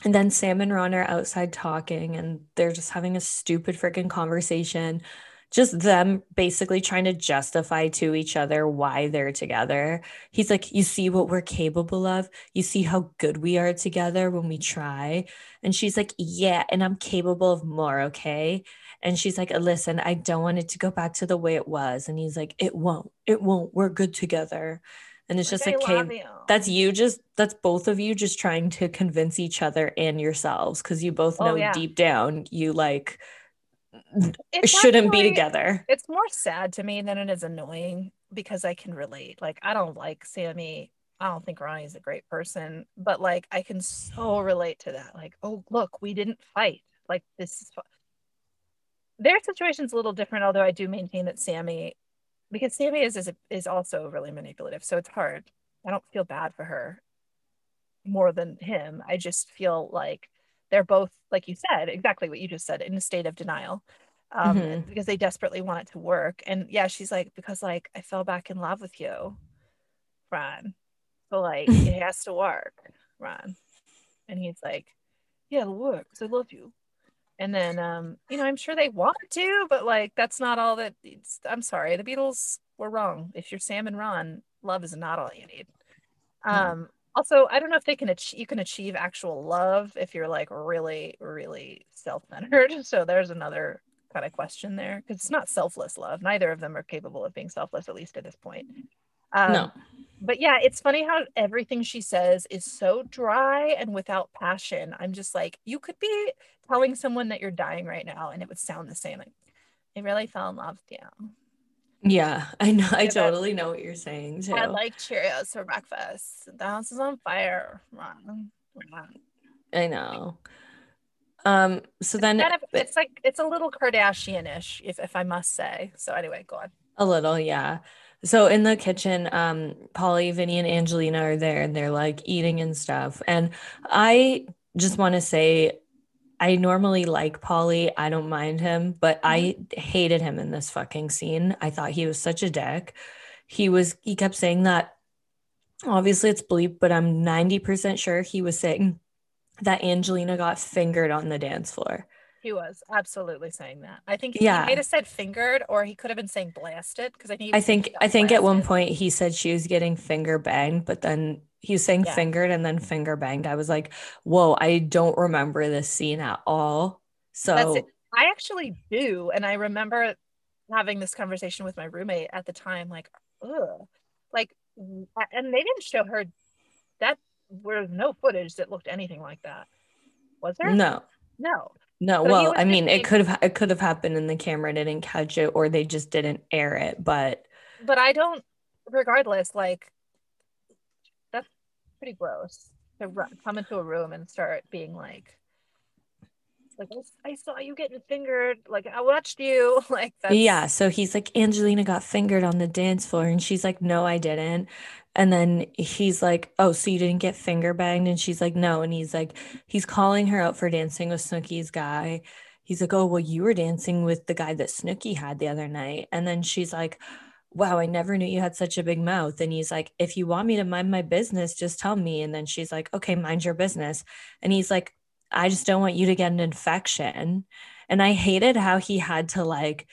and then Sam and Ron are outside talking, and they're just having a stupid freaking conversation. Just them basically trying to justify to each other why they're together. He's like, You see what we're capable of? You see how good we are together when we try? And she's like, Yeah, and I'm capable of more, okay? And she's like, listen, I don't want it to go back to the way it was. And he's like, it won't, it won't. We're good together. And it's just like, okay, that's you just, that's both of you just trying to convince each other and yourselves because you both oh, know oh, yeah. deep down you like it shouldn't actually, be together. It's more sad to me than it is annoying because I can relate. Like, I don't like Sammi. I don't think Ronnie's a great person, but like, I can so relate to that. Like, oh, look, we didn't fight. Like, this is their situation's a little different, although I do maintain that Sammi, because Sammi is is, is also really manipulative, so it's hard. I don't feel bad for her more than him. I just feel like they're both, like you said, exactly what you just said, in a state of denial. Um, mm-hmm. because they desperately want it to work. And yeah, she's like, because like I fell back in love with you, Ron. So like it has to work, Ron. And he's like, Yeah, it'll work because I love you and then um you know i'm sure they want to but like that's not all that i'm sorry the beatles were wrong. If you're sam and ron love is not all you need. Um also i don't know if they can achieve you can achieve actual love if you're like really really self-centered. So there's another kind of question there because it's not selfless love. Neither of them are capable of being selfless at least at this point. Um, no but yeah, it's funny how everything she says is so dry and without passion. I'm just like, you could be telling someone that you're dying right now and it would sound the same. Like, I really fell in love with you. Yeah, I know. I totally know what you're saying too. I like Cheerios for breakfast. The house is on fire. I know. Um, so then kind of, it's like it's a little Kardashian-ish, if if I must say. So anyway, go on. A little, yeah. So in the kitchen, um, Pauly, Vinny, and Angelina are there and they're like eating and stuff. And I just want to say I normally like Pauly. I don't mind him, but mm-hmm. I hated him in this fucking scene. I thought he was such a dick. He was, he kept saying that obviously it's bleep, but I'm 90% sure he was saying that Angelina got fingered on the dance floor. He was absolutely saying that. I think yeah. he might have said fingered, or he could have been saying blasted because I think I think I think blasted. at one point he said she was getting finger banged, but then he was saying yeah. fingered and then finger banged. I was like, whoa, I don't remember this scene at all. So I actually do, and I remember having this conversation with my roommate at the time, like, ugh, like, and they didn't show her that. There was no footage that looked anything like that. Was there? No. No. No, so well, I mean, it could have it could have happened and the camera didn't catch it or they just didn't air it, but but I don't regardless like that's pretty gross to run, come into a room and start being like like I saw you getting fingered like I watched you like that's... yeah so he's like Angelina got fingered on the dance floor and she's like no I didn't and then he's like, Oh, so you didn't get finger banged? And she's like, No. And he's like, He's calling her out for dancing with Snooki's guy. He's like, Oh, well, you were dancing with the guy that Snooki had the other night. And then she's like, Wow, I never knew you had such a big mouth. And he's like, If you want me to mind my business, just tell me. And then she's like, Okay, mind your business. And he's like, I just don't want you to get an infection. And I hated how he had to like,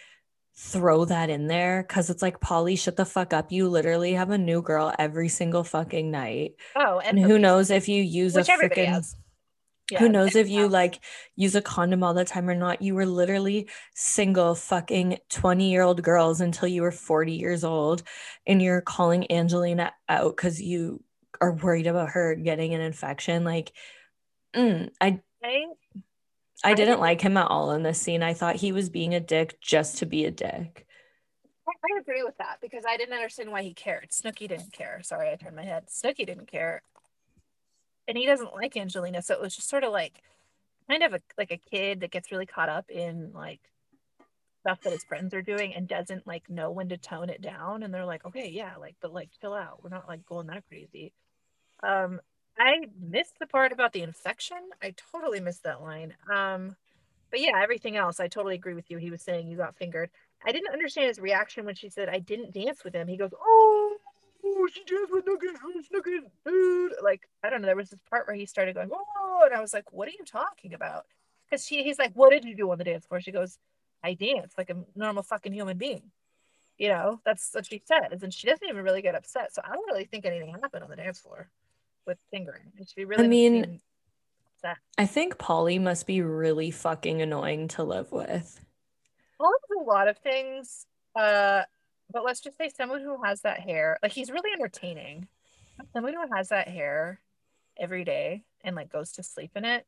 throw that in there because it's like Pauly, shut the fuck up. You literally have a new girl every single fucking night. Oh, and, and who knows if you use Which a freaking yeah, who knows if you like use a condom all the time or not? You were literally single fucking 20 year old girls until you were 40 years old, and you're calling Angelina out because you are worried about her getting an infection. Like, mm, I, I I didn't like him at all in this scene. I thought he was being a dick just to be a dick. I agree with that because I didn't understand why he cared. Snooki didn't care. Sorry, I turned my head. Snooki didn't care. And he doesn't like Angelina. So it was just sort of like kind of a like a kid that gets really caught up in like stuff that his friends are doing and doesn't like know when to tone it down. And they're like, okay, yeah, like, but like chill out. We're not like going that crazy. Um, I missed the part about the infection. I totally missed that line. Um, but yeah, everything else, I totally agree with you. He was saying you got fingered. I didn't understand his reaction when she said I didn't dance with him. He goes, "Oh, oh she danced with Nugget, Nugget, dude." Like I don't know. There was this part where he started going, "Oh," and I was like, "What are you talking about?" Because she, he's like, "What did you do on the dance floor?" She goes, "I danced like a normal fucking human being." You know, that's what she says, and she doesn't even really get upset. So I don't really think anything happened on the dance floor with fingering. She really. I mean, I think Pauly must be really fucking annoying to live with. Pauly's a lot of things, uh, but let's just say someone who has that hair, like he's really entertaining. Someone who has that hair every day and like goes to sleep in it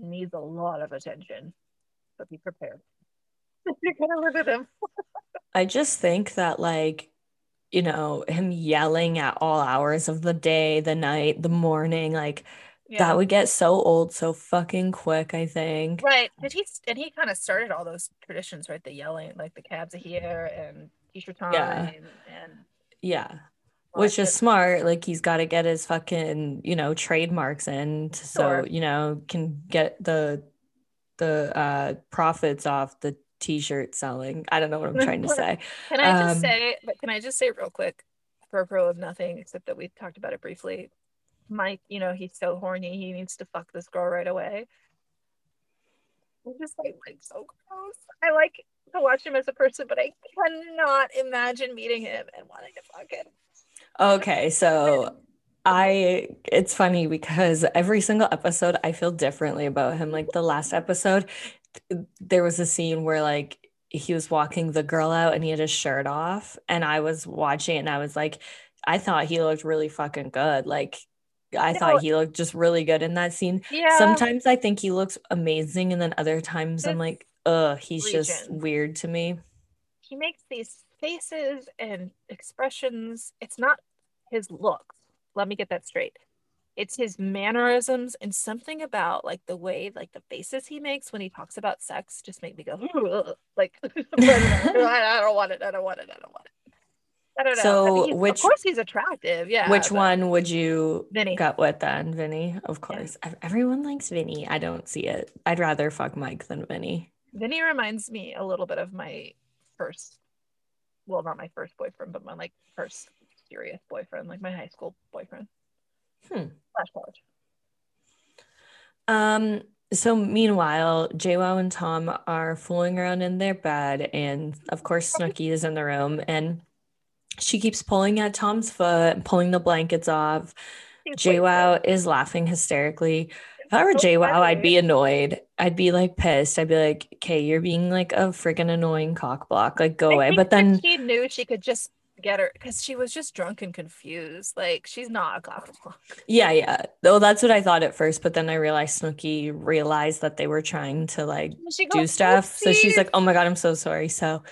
needs a lot of attention. But be prepared. You're gonna live with him. I just think that like you know, him yelling at all hours of the day, the night, the morning, like yeah. that would get so old so fucking quick, I think. Right. Did he and he kind of started all those traditions, right? The yelling, like the cabs are here and t-shirt time yeah. and, and yeah. Which is smart. Like he's got to get his fucking, you know, trademarks in so, you know, can get the the uh profits off the t-shirt selling. I don't know what I'm trying to say. can I just um, say, but can I just say real quick for a pro of nothing, except that we talked about it briefly. Mike, you know, he's so horny, he needs to fuck this girl right away. I'm just like, like so gross. I like to watch him as a person, but I cannot imagine meeting him and wanting to fuck him. Okay, so I it's funny because every single episode I feel differently about him. Like the last episode, there was a scene where like he was walking the girl out and he had his shirt off and I was watching it and I was like I thought he looked really fucking good like I no. thought he looked just really good in that scene. Yeah. Sometimes I think he looks amazing and then other times I'm like ugh he's region. just weird to me. He makes these faces and expressions it's not his looks. Let me get that straight it's his mannerisms and something about like the way like the faces he makes when he talks about sex just make me go like I don't want it I don't want it I don't want it I don't know. So I mean, which- of course he's attractive. Yeah. Which one would you Vinny. gut with then? Vinny, of course. Ev- Everyone likes Vinny. I don't see it. I'd rather fuck Mike than Vinny. Vinny reminds me a little bit of my first, well, not my first boyfriend, but my like first serious boyfriend, like my high school boyfriend. Hmm. Slash college. Um, so meanwhile, JWoww and Tom are fooling around in their bed, and of course Snooki is in the room and she keeps pulling at Tom's foot, pulling the blankets off. JWoww is laughing hysterically. If I were So JWoww, I'd be annoyed. I'd be like pissed. I'd be like, okay, you're being like a freaking annoying cock block. Like go I away. But then she knew she could just get her because she was just drunk and confused. Like she's not a cock block. yeah, yeah. Though that's what I thought at first, but then I realized Snooki realized that they were trying to like do stuff. So she's like, "Oh my god, I'm so sorry." So,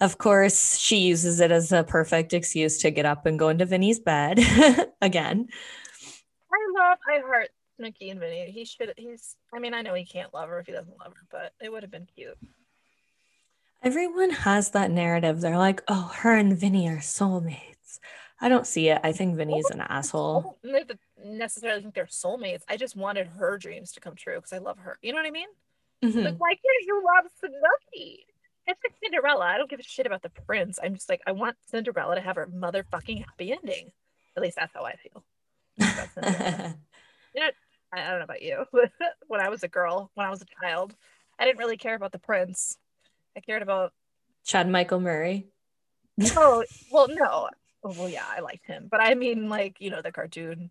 of course, she uses it as a perfect excuse to get up and go into Vinny's bed again. I love, I heart Snooki and Vinny. He should, he's, I mean, I know he can't love her if he doesn't love her, but it would have been cute. Everyone has that narrative. They're like, "Oh, her and Vinny are soulmates." I don't see it. I think Vinny's an asshole. I don't necessarily think they're soulmates. I just wanted her dreams to come true because I love her. You know what I mean? Mhm. Like, why can't you love Snooki? It's like Cinderella. I don't give a shit about the prince. I'm just like, I want Cinderella to have her motherfucking happy ending. At least that's how I feel. You know, I, I don't know about you. when I was a girl, when I was a child, I didn't really care about the prince. I cared about Chad Michael Murray. oh well no. Oh, well yeah, I liked him. But I mean like, you know, the cartoon.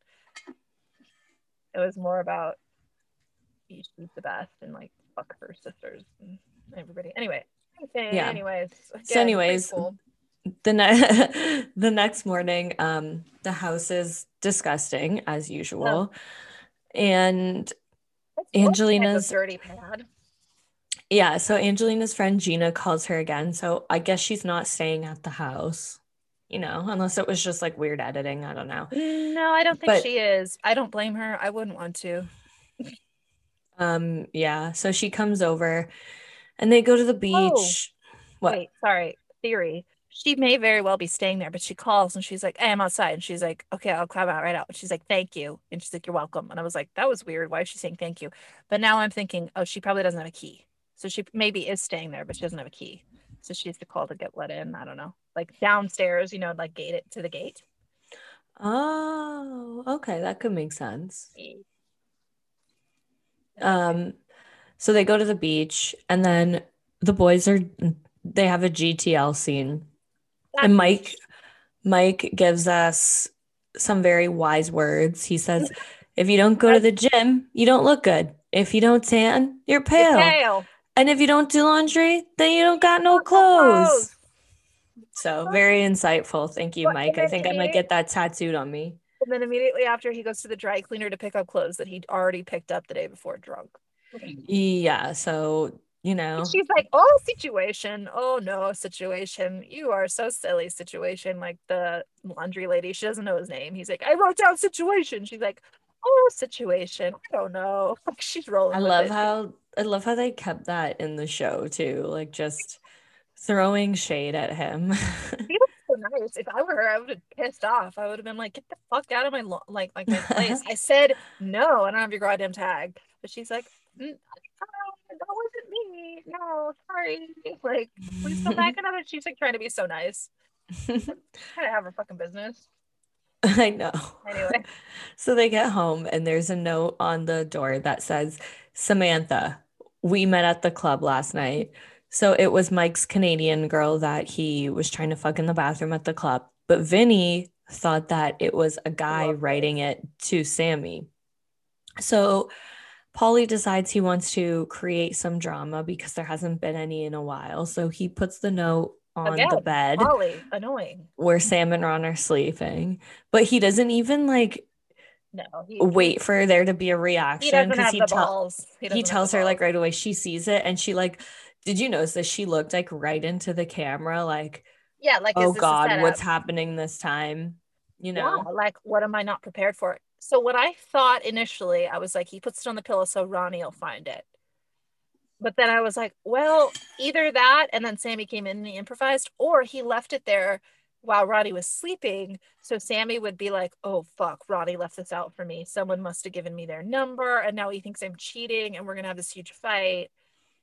It was more about she's the best and like fuck her sisters and everybody. Anyway. Okay, Yeah. anyways. So again, pretty anyways, cool. the ne- the next morning um the house is disgusting as usual and kinds of Angelina's- dirty pad. Yeah so angelina's friend gina calls her again so i guess she's not staying at the house you know unless it was just like weird editing i don't know No, I don't think But- she is. I don't blame her. I wouldn't want to. um yeah so she comes over and they go to the beach what Wait, sorry. Theory. She may very well be staying there, but she calls and she's like, Hey, I'm outside. And she's like, Okay, I'll come out right out. And she's like, Thank you. And she's like, You're welcome. And I was like, That was weird. Why is she saying thank you? But now I'm thinking, Oh, she probably doesn't have a key. So she maybe is staying there, but she doesn't have a key. So she has to call to get let in. I don't know. Like downstairs, you know, like gate it to the gate. oh okay that could make sense Um, so they go to the beach, and then the boys are they have a GTL scene, and Mike Mike gives us some very wise words. He says, "If you don't go to the gym, you don't look good. If you don't tan, you're pale. Pale. And if you don't do laundry, then you don't got no clothes." So very insightful. Thank you, Mike. I think I might get that tattooed on me. And then immediately after, he goes to the dry cleaner to pick up clothes that he'd already picked up the day before drunk. Yeah. So you know. She's like, oh, situation. Oh, no, situation. You are so silly, situation. Like the laundry lady, she doesn't know his name. He's like, I wrote down situation. She's like, oh, situation. I don't know. Like she's rolling. I love it. how I love how they kept that in the show too, like just throwing shade at him. He looks so nice. If I were her, I would have pissed off. I would have been like, get the fuck out of my lo- like like my place. I said no. I don't have your goddamn tag. But she's like, "Mm, oh, that wasn't me. No, sorry. Like, please come back another. She's like trying to be so nice. Trying to have her fucking business. I know. Anyway. So they get home and there's a note on the door that says, Samantha, we met at the club last night. So it was Mike's Canadian girl that he was trying to fuck in the bathroom at the club. But Vinny thought that it was a guy Love writing it to Sammi. So Pauly decides he wants to create some drama because there hasn't been any in a while. So he puts the note on the bed Molly, annoying. where Sam and Ron are sleeping, but he doesn't even like No, he, wait for there to be a he reaction because he, the tell he the tells her like right away she sees it and she like did you notice that she looked like right into the camera like yeah, like oh god what's happening this time you know Yeah, like what am I not prepared for? So what I thought initially, I was like, he puts it on the pillow so Ronnie will find it. But then I was like, well, either that and then Sammi came in and he improvised, or he left it there while Ronnie was sleeping. So Sammi would be like, oh, fuck, Ronnie left this out for me. Someone must have given me their number. And now he thinks I'm cheating and we're going to have this huge fight.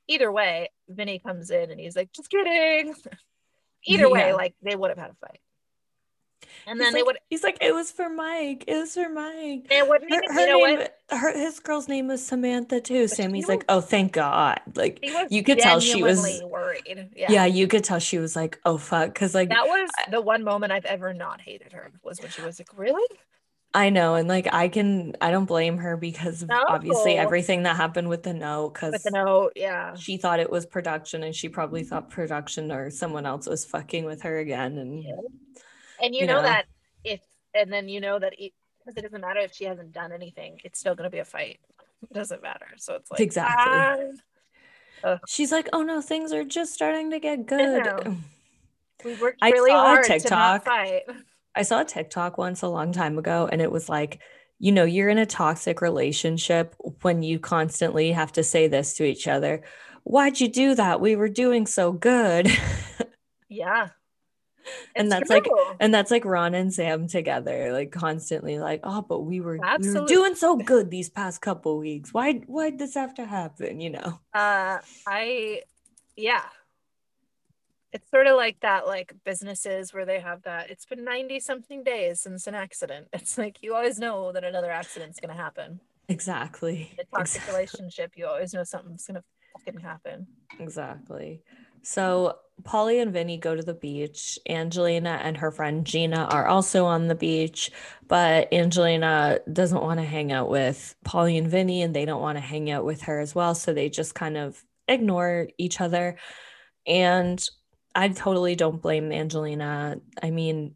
Either way, Vinny comes in and he's like, just kidding. Either yeah. way, like they would have had a fight. And then he's they like, would. He's like, it was for Mike. It was for Mike. It wouldn't her, her name, what? Her his girl's name was Samantha too. But Sammi's like, oh, thank God. Like you could tell she was worried. Yeah. yeah, you could tell she was like, oh fuck, because like that was I, the one moment I've ever not hated her was when she was like, really. I know, and like I can, I don't blame her because no. obviously everything that happened with the note. Because the note, yeah, she thought it was production, and she probably thought production or someone else was fucking with her again, and yeah. And you, you know, know, that if and then you know that because it, it, doesn't matter if she hasn't done anything, it's still going to be a fight. It doesn't matter. So it's like exactly. Ah. She's like, oh no, things are just starting to get good. We worked really hard TikTok. to not fight. I saw a TikTok once a long time ago, and it was like, you know, you're in a toxic relationship when you constantly have to say this to each other. Why'd you do that? We were doing so good. Yeah and that's true. like and that's like ron and sam together like constantly like oh but we were, we were doing so good these past couple weeks. Why why'd this have to happen? You know? Uh i yeah. It's sort of like that like businesses where they have that it's been 90 something days since an accident. It's like you always know that another accident's going to happen. Exactly. A toxic exactly. relationship you always know something's going to fucking happen. Exactly. So Pauly and Vinny go to the beach. Angelina and her friend Gina are also on the beach, but Angelina doesn't want to hang out with Pauly and Vinny, and they don't want to hang out with her as well. So they just kind of ignore each other. And I totally don't blame Angelina. I mean,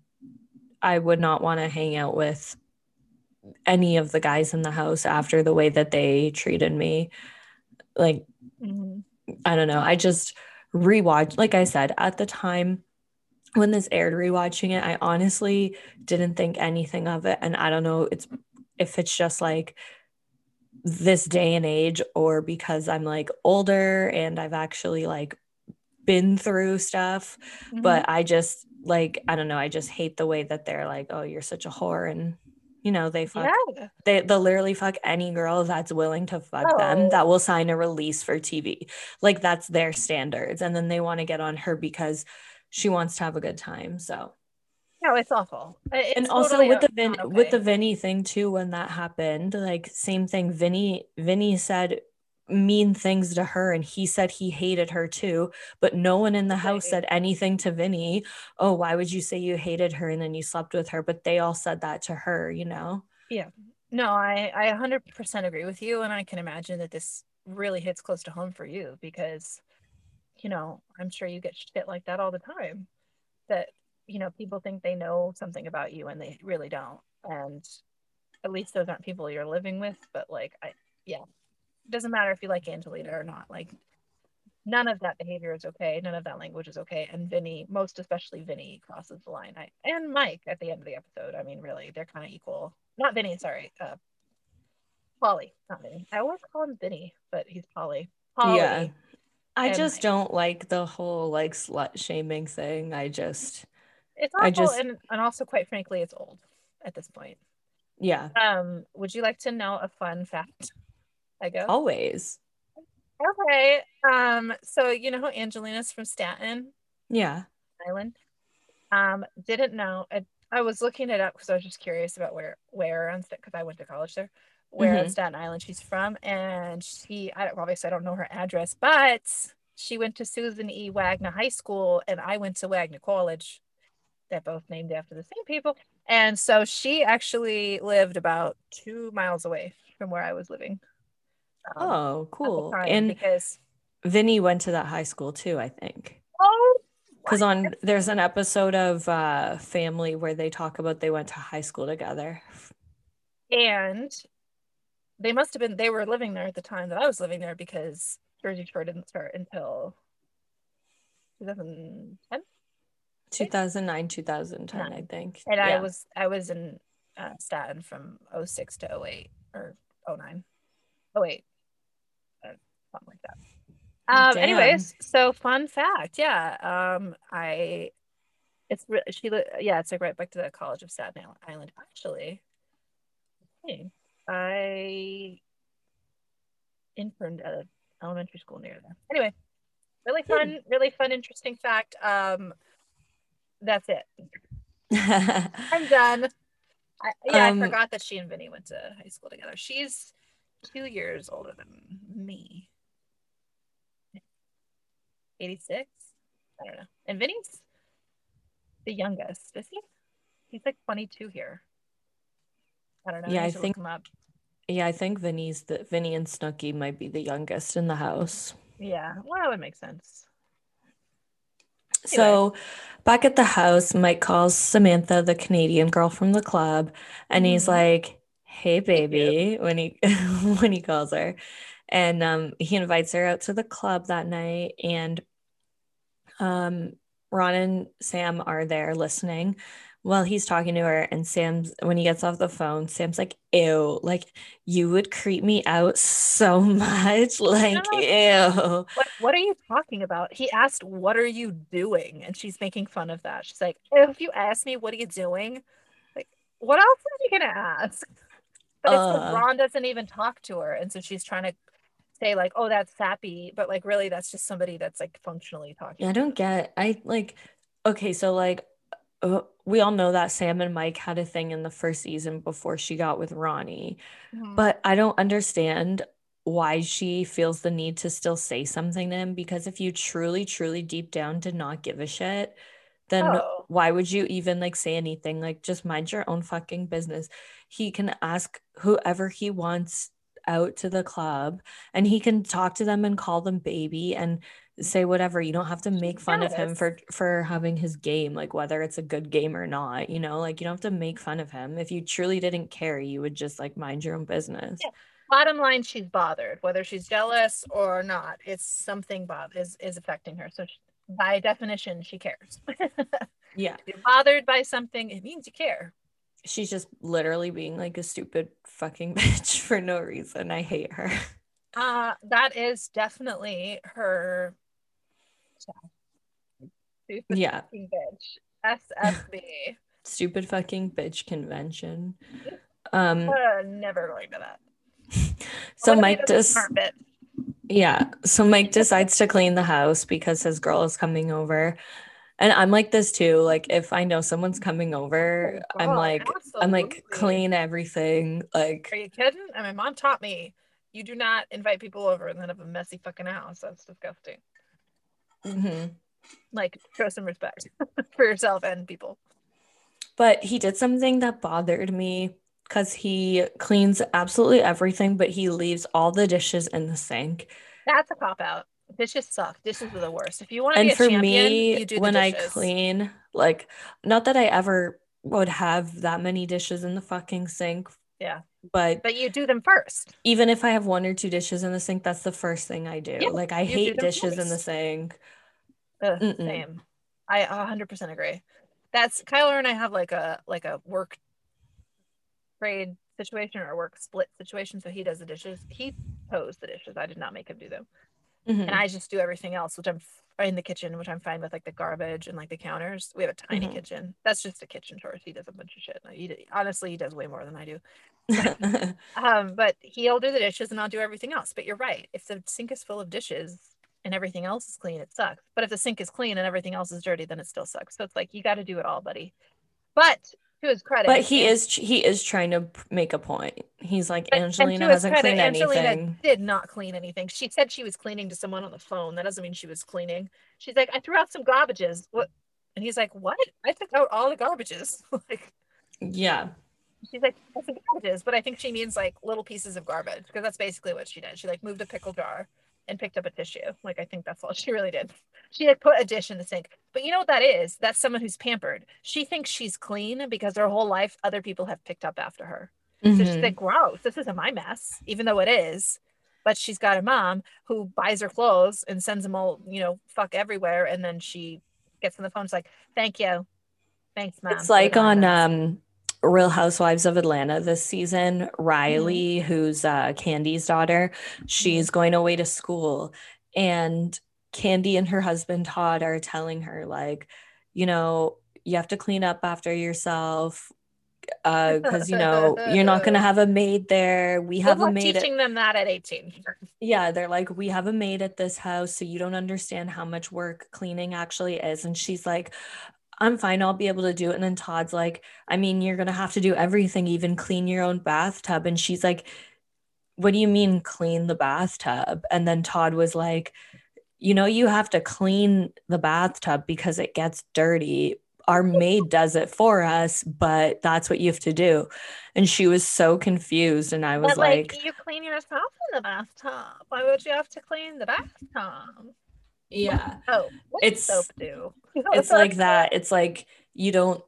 I would not want to hang out with any of the guys in the house after the way that they treated me. Like, mm-hmm. I don't know. I just rewatch, like I said, at the time when this aired, rewatching it, I honestly didn't think anything of it. And I don't know it's if it's just like this day and age or because I'm like older and I've actually like been through stuff. Mm-hmm. But I just like, I don't know, I just hate the way that they're like, oh, you're such a whore and you know they fuck yeah. they they'll literally fuck any girl that's willing to fuck oh. them that oh. will sign a release for tv like that's their standards and then they want to get on her because she wants to have a good time so no it's awful it's and also with the Vin, okay. with the vinny thing too when that happened like same thing vinny vinny said mean things to her and he said he hated her too but no one in the house said anything to Vinny. Oh why would you say you hated her and then you slept with her? But they all said that to her you know? Yeah. No I I 100% agree with you and I can imagine that this really hits close to home for you because you know I'm sure you get shit like that all the time that you know people think they know something about you and they really don't and at least those aren't people you're living with but like I yeah doesn't matter if you like Angelina or not. Like none of that behavior is okay. None of that language is okay. And Vinny, most especially Vinny, crosses the line. I, and Mike at the end of the episode. I mean, really, they're kind of equal. Not Vinny, sorry. Uh, Pauly, not Vinny. I always call him Vinny, but he's Pauly. Pauly. Yeah. I just Mike. don't like the whole like slut shaming thing. I just it's awful I just, and, and also quite frankly it's old at this point. Yeah. Um, would you like to know a fun fact? I guess. Always. Okay. Um, so you know who Angelina's from Staten? Yeah. Island. Um, didn't know. I, I was looking it up because I was just curious about where where on because I went to college there, where mm-hmm. on Staten Island she's from, and she I don't obviously I don't know her address, but she went to Susan E. Wagner High School, and I went to Wagner College. They're both named after the same people, and so she actually lived about two miles away from where I was living. Um, oh, cool. And because Vinny went to that high school too, I think. Oh, because on there's an episode of uh, Family where they talk about they went to high school together. And they must have been they were living there at the time that I was living there because Jersey Shore didn't start until 2010. 2009 2010 i think and yeah. i was i was in uh, staten from 06 to 08 or 09 oh wait something like that. Um, anyways, so fun fact, yeah. Um, I It's re- she yeah, it's like right back to the College of Staten Island. Actually, hey, I interned at an elementary school near there. Anyway, really fun, really fun, interesting fact. Um, that's it. I'm done. I, yeah, um, I forgot that she and Vinny went to high school together. She's two years older than me. 86? I don't know. And Vinny's the youngest, is he? He's like 22 here. I don't know. Yeah, I, I think. Yeah, I think Vinny's the Vinny and Snooki might be the youngest in the house. Yeah, well, that would make sense. So, back at the house, Mike calls Samantha, the Canadian girl from the club, and mm-hmm. he's like, "Hey, baby," when he when he calls her, and um, he invites her out to the club that night, and um, Ron and Sam are there listening while he's talking to her and Sam's when he gets off the phone, Sam's like, ew, like you would creep me out so much. Like, ew. What, what are you talking about? He asked, What are you doing? And she's making fun of that. She's like, If you ask me, what are you doing? Like, what else are you gonna ask? But it's uh, Ron doesn't even talk to her. And so she's trying to say like, oh, that's sappy, but like really that's just somebody that's like functionally talking. I don't get I like okay, so like uh, we all know that Sam and Mike had a thing in the first season before she got with Ronnie. Mm-hmm. But I don't understand why she feels the need to still say something to him because if you truly truly deep down did not give a shit then oh. why would you even like say anything? Like just mind your own fucking business. He can ask whoever he wants out to the club and he can talk to them and call them baby and say whatever. You don't have to make fun yes. of him for for having his game like whether it's a good game or not you know? Like you don't have to make fun of him. If you truly didn't care you would just like mind your own business. Yeah. bottom line she's bothered whether she's jealous or not. It's something bob is is affecting her. So she, by definition she cares yeah you're bothered by something it means you care she's just literally being like a stupid fucking bitch for no reason. I hate her. Uh that is definitely her stupid yeah. bitch. SFB. stupid fucking bitch convention. Um uh, never going to that. so Mike does yeah. So Mike decides to clean the house because his girl is coming over and i'm like this too like if i know someone's coming over oh, i'm like absolutely. i'm like clean everything like are you kidding i mean mom taught me you do not invite people over and then have a messy fucking house that's disgusting mm-hmm. like show some respect for yourself and people but he did something that bothered me because he cleans absolutely everything but he leaves all the dishes in the sink that's a cop out dishes suck. Dishes are the worst. If you want to be a for champion, me, you do when I clean, like not that I ever would have that many dishes in the fucking sink. Yeah. But but you do them first. Even if I have one or two dishes in the sink, that's the first thing I do. Yeah, like I hate dishes first. in the sink. Ugh, same. I 100% agree. That's Kyler and I have like a like a work trade situation or work split situation. So he does the dishes. He posed the dishes. I did not make him do them. Mm-hmm. And I just do everything else, which I'm f- in the kitchen, which I'm fine with, like the garbage and like the counters. We have a tiny mm-hmm. kitchen. That's just a kitchen chores. He does a bunch of shit. He, honestly, he does way more than I do. um, but he'll do the dishes and I'll do everything else. But you're right. If the sink is full of dishes and everything else is clean, it sucks. But if the sink is clean and everything else is dirty, then it still sucks. So it's like you got to do it all, buddy. But to his credit. But he is he is trying to make a point. He's like Angelina hasn't credit, cleaned Angelina anything. Did not clean anything. She said she was cleaning to someone on the phone. That doesn't mean she was cleaning. She's like, I threw out some garbages. What? And he's like, What? I took out all the garbages. like, yeah. She's like, that's the garbages, but I think she means like little pieces of garbage because that's basically what she did. She like moved a pickle jar and picked up a tissue. Like I think that's all she really did. She like put a dish in the sink. But you know what that is? That's someone who's pampered. She thinks she's clean because her whole life other people have picked up after her. Mm-hmm. So she's mm-hmm. like, gross, this isn't my mess, even though it is. But she's got a mom who buys her clothes and sends them all, you know, fuck everywhere. And then she gets on the phone. It's like, thank you. Thanks, mom. It's like on um Real Housewives of Atlanta this season. Riley, mm-hmm. who's uh, Kandi's daughter, she's mm-hmm. going away to school, and Kandi and her husband Todd are telling her like, you know, you have to clean up after yourself because uh, you know you're not going to have a maid there we have a maid teaching at- them that at 18 yeah they're like we have a maid at this house so you don't understand how much work cleaning actually is and she's like i'm fine i'll be able to do it and then todd's like i mean you're going to have to do everything even clean your own bathtub and she's like what do you mean clean the bathtub and then todd was like you know you have to clean the bathtub because it gets dirty our maid does it for us, but that's what you have to do. And she was so confused. And I was but, like, like, You clean yourself in the bathtub. Why would you have to clean the bathtub? Yeah. Oh, it's soap do? it's like that. It's like you don't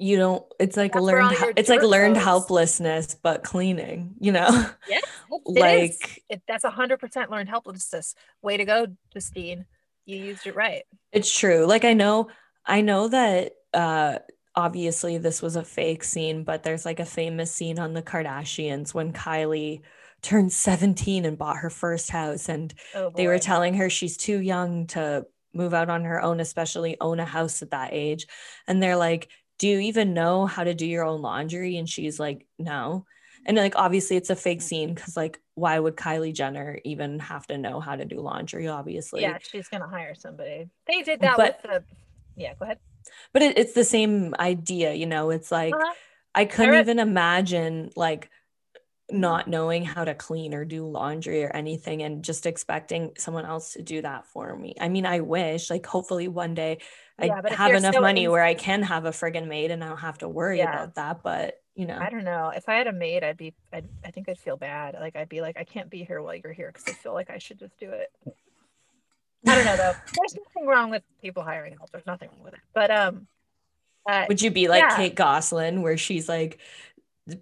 you don't it's like that's learned it's like learned goes. helplessness but cleaning you know yeah like it, that's a hundred percent learned helplessness way to go justine you used it right it's true like i know I know that uh obviously this was a fake scene, but there's like a famous scene on the Kardashians when Kylie turned 17 and bought her first house and oh they were telling her she's too young to move out on her own, especially own a house at that age. And they're like, "Do you even know how to do your own laundry?" And she's like, "No." And like obviously it's a fake scene cuz like why would Kylie Jenner even have to know how to do laundry obviously? Yeah, she's going to hire somebody. They did that but, with the yeah go ahead but it, it's the same idea you know it's like uh-huh. i couldn't even imagine like not knowing how to clean or do laundry or anything and just expecting someone else to do that for me. I mean, I wish like hopefully one day yeah, I have enough money in- where I can have a friggin' maid and I don't have to worry yeah. about that. But you know, I don't know. If I had a maid, I'd be, I'd, I think I'd feel bad. Like I'd be like, I can't be here while you're here because I feel like I should just do it. I don't know though. There's nothing wrong with people hiring help. There's nothing wrong with it. But um, uh, would you be like yeah. Kate Gosselin, where she's like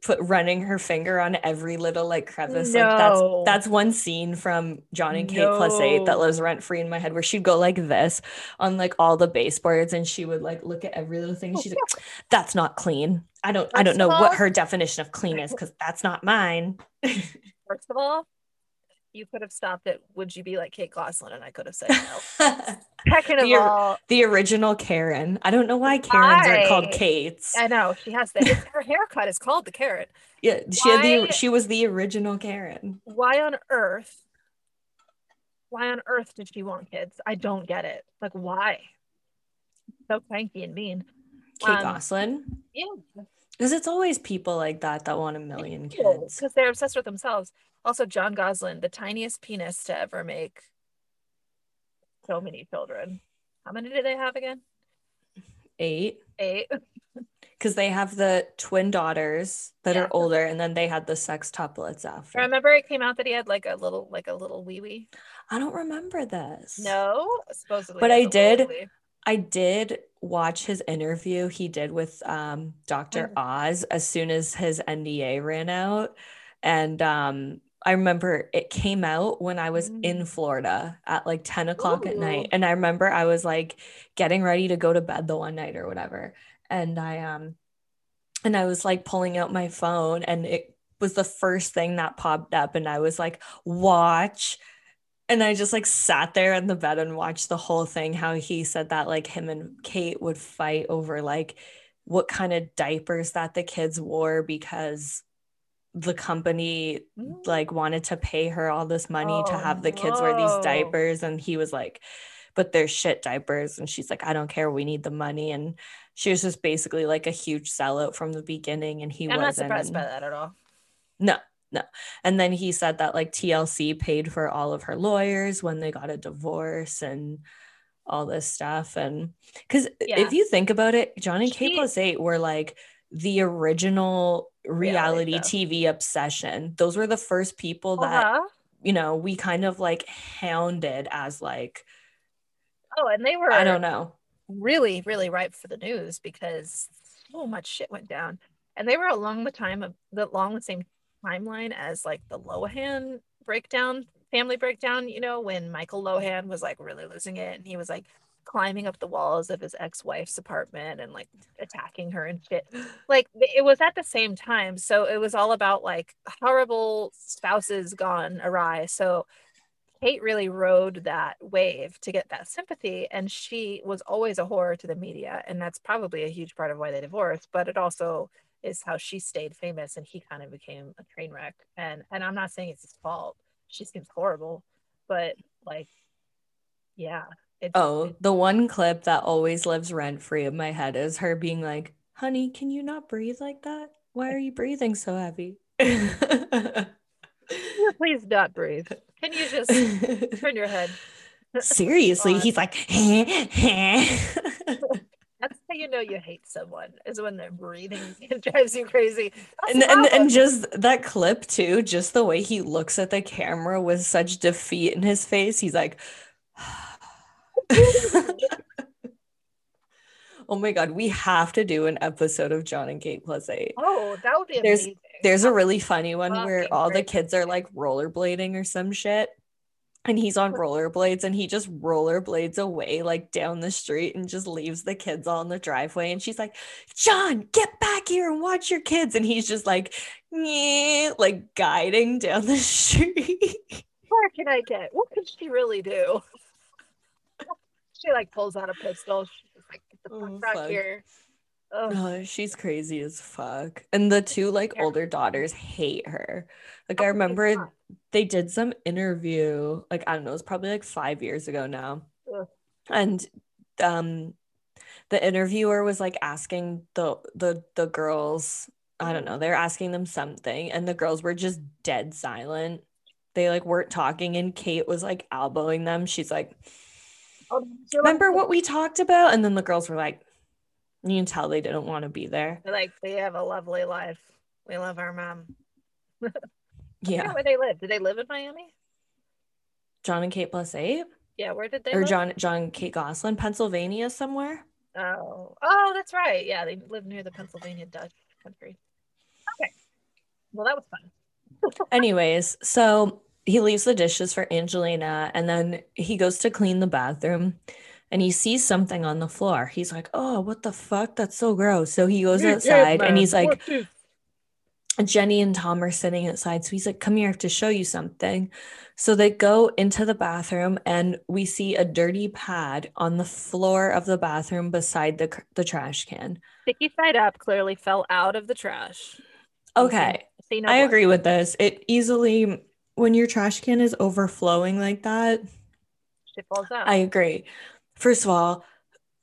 put running her finger on every little like crevice? No. Like that's that's one scene from John and Kate no. plus eight that lives rent free in my head, where she'd go like this on like all the baseboards, and she would like look at every little thing. she's like, "That's not clean. I don't First I don't know all, what her definition of clean is because that's not mine." First of all, you could have stopped it. Would you be like Kate Gosselin? And I could have said no. Second of the, all, the original Karen. I don't know why Karens I, are called Kates. I know she has the her haircut is called the Karen. Yeah, she why, had the she was the original Karen. Why on earth? Why on earth did she want kids? I don't get it. Like why? So cranky and mean. Kate um, Gosselin. Yeah. Because it's always people like that that want a million kids. Because they're obsessed with themselves. Also, John Gosselin, the tiniest penis to ever make so many children. How many did they have again? Eight. Eight. Because they have the twin daughters that yeah. are older, and then they had the sextuplets after. I remember it came out that he had like a little, like a little wee wee. I don't remember this. No, supposedly. But I did. I did watch his interview he did with um, Dr. Oz as soon as his NDA ran out. And um, I remember it came out when I was mm. in Florida at like 10 o'clock Ooh. at night. And I remember I was like getting ready to go to bed the one night or whatever. And I um and I was like pulling out my phone and it was the first thing that popped up and I was like, watch. And I just like sat there in the bed and watched the whole thing. How he said that like him and Kate would fight over like what kind of diapers that the kids wore because the company mm. like wanted to pay her all this money oh, to have the kids wear these diapers and he was like but they're shit diapers. And she's like i don't care. We need the money. And she was just basically like a huge sellout from the beginning and he I'm wasn't. not surprised by that at all. No no. And then he said that like tlc paid for all of her lawyers when they got a divorce and all this stuff. And because yeah. if you think about it john and kate plus eight were like the original reality, reality TV obsession. Those were the first people that uh-huh. you know we kind of like hounded as like oh, and they were I don't know really really ripe for the news because so much shit went down, and they were along the time of the along the same timeline as like the Lohan breakdown family breakdown you know when michael lohan was like really losing it and he was like climbing up the walls of his ex-wife's apartment and like attacking her and shit. Like it was at the same time. So it was all about like horrible spouses gone awry. So Kate really rode that wave to get that sympathy. And she was always a horror to the media. And that's probably a huge part of why they divorced. But it also is how she stayed famous and he kind of became a train wreck. And and I'm not saying it's his fault. She seems horrible, but like, yeah. It, oh, it, the one clip that always lives rent free in my head is her being like, honey, can you not breathe like that? Why are you breathing so heavy? Please not breathe. Can you just turn your head? Seriously, he's like, That's how you know you hate someone is when they're breathing. It drives you crazy. and, and and just that clip too, just the way he looks at the camera with such defeat in his face. He's like, Oh my god, we have to do an episode of John and Kate plus eight. Oh, that would be there's, amazing. There's a really funny one where all the kids are like rollerblading or some shit. And he's on rollerblades and he just rollerblades away like down the street and just leaves the kids all in the driveway. And she's like, John, get back here and watch your kids. And he's just like, like guiding down the street. Where can I get? What could she really do? She like pulls out a pistol. She's like, get the fuck oh, back fuck. here. Oh, she's crazy as fuck. And the two like older daughters hate her. Like I oh remember they did some interview, like I don't know, it's probably like five years ago now. Ugh. And um the interviewer was like asking the the the girls, I don't mm-hmm. know, they're asking them something, and the girls were just dead silent. They like weren't talking, and Kate was like elbowing them. She's like, oh, Remember what we talked about? And then the girls were like, you can tell they didn't want to be there. Like they have a lovely life. We love our mom. yeah. Where they live? Did they live in Miami? John and Kate plus eight. Yeah, where did they? Or live? John, Jon Kate Gosselin, Pennsylvania somewhere. Oh, oh, that's right. Yeah, they live near the Pennsylvania Dutch country. Okay, well, that was fun. Anyways, so he leaves the dishes for Angelina, and then he goes to clean the bathroom and he sees something on the floor. He's like, "Oh, what the fuck? That's so gross." So he goes outside and he's like Jenni and Tom are sitting outside. So he's like, "Come here, I have to show you something." So they go into the bathroom and we see a dirty pad on the floor of the bathroom beside the the trash can. Sticky side up clearly fell out of the trash. Okay. See, no I agree with this. It easily when your trash can is overflowing like that, it falls out. I agree. First of all,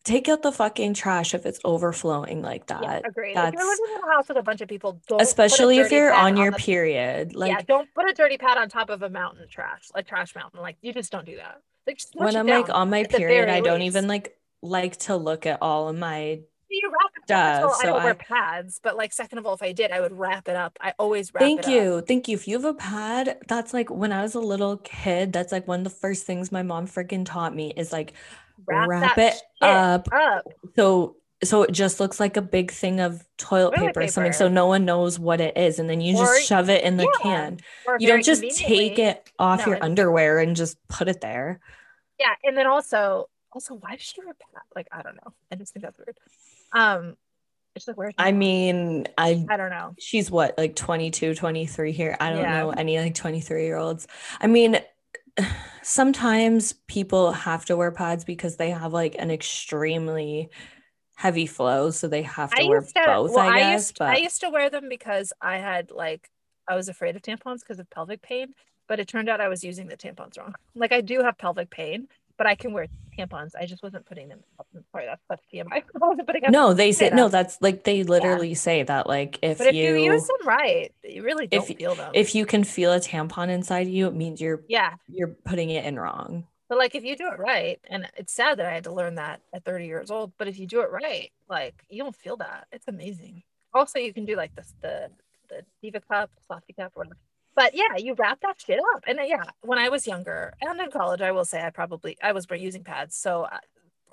take out the fucking trash if it's overflowing like that. Yeah, agree. That's, if you're living in a house with a bunch of people, especially if you're on your on the, period. Like, yeah, don't put a dirty pad on top of a mountain trash, like trash mountain. Like, you just don't do that. Like, when I'm like on my period, I don't even like like to look at all of my you wrap it stuff. So I don't I, wear pads, but like second of all, if I did, I would wrap it up. I always wrap it up. thank you. Up. Thank you. If you have a pad, that's like when I was a little kid, that's like one of the first things my mom freaking taught me is like wrap, wrap it up, up. So so it just looks like a big thing of toilet, paper, paper, or something so no one knows what it is and then you or, just shove it in the yeah. can you don't just take it off no, your underwear and just put it there yeah and then also also why does she wear like i don't know i just think that's weird um it's like where's i mean i i don't know. she's what like 22 23 here? I don't yeah. know any like 23 year olds i mean sometimes people have to wear pads because they have like an extremely heavy flow so they have to I wear to, both well, i guess I used, but i used to wear them because i had like i was afraid of tampons because of pelvic pain but it turned out i was using the tampons wrong. Like i do have pelvic pain but I can wear tampons. I just wasn't putting them up. Sorry, that's that's TMI. I wasn't putting no, they say no. That's like they literally yeah. say that like if, but if you, you, use them right, you really don't if, feel them. If you can feel a tampon inside you, it means you're yeah you're putting it in wrong. But like if you do it right, and it's sad that I had to learn that at 30 years old, but if you do it right, like you don't feel that. It's amazing. Also, you can do like this the the diva cup, softy cup, or but yeah, you wrap that shit up. And uh, yeah, when I was younger and in college, I will say I probably I was using pads, so I,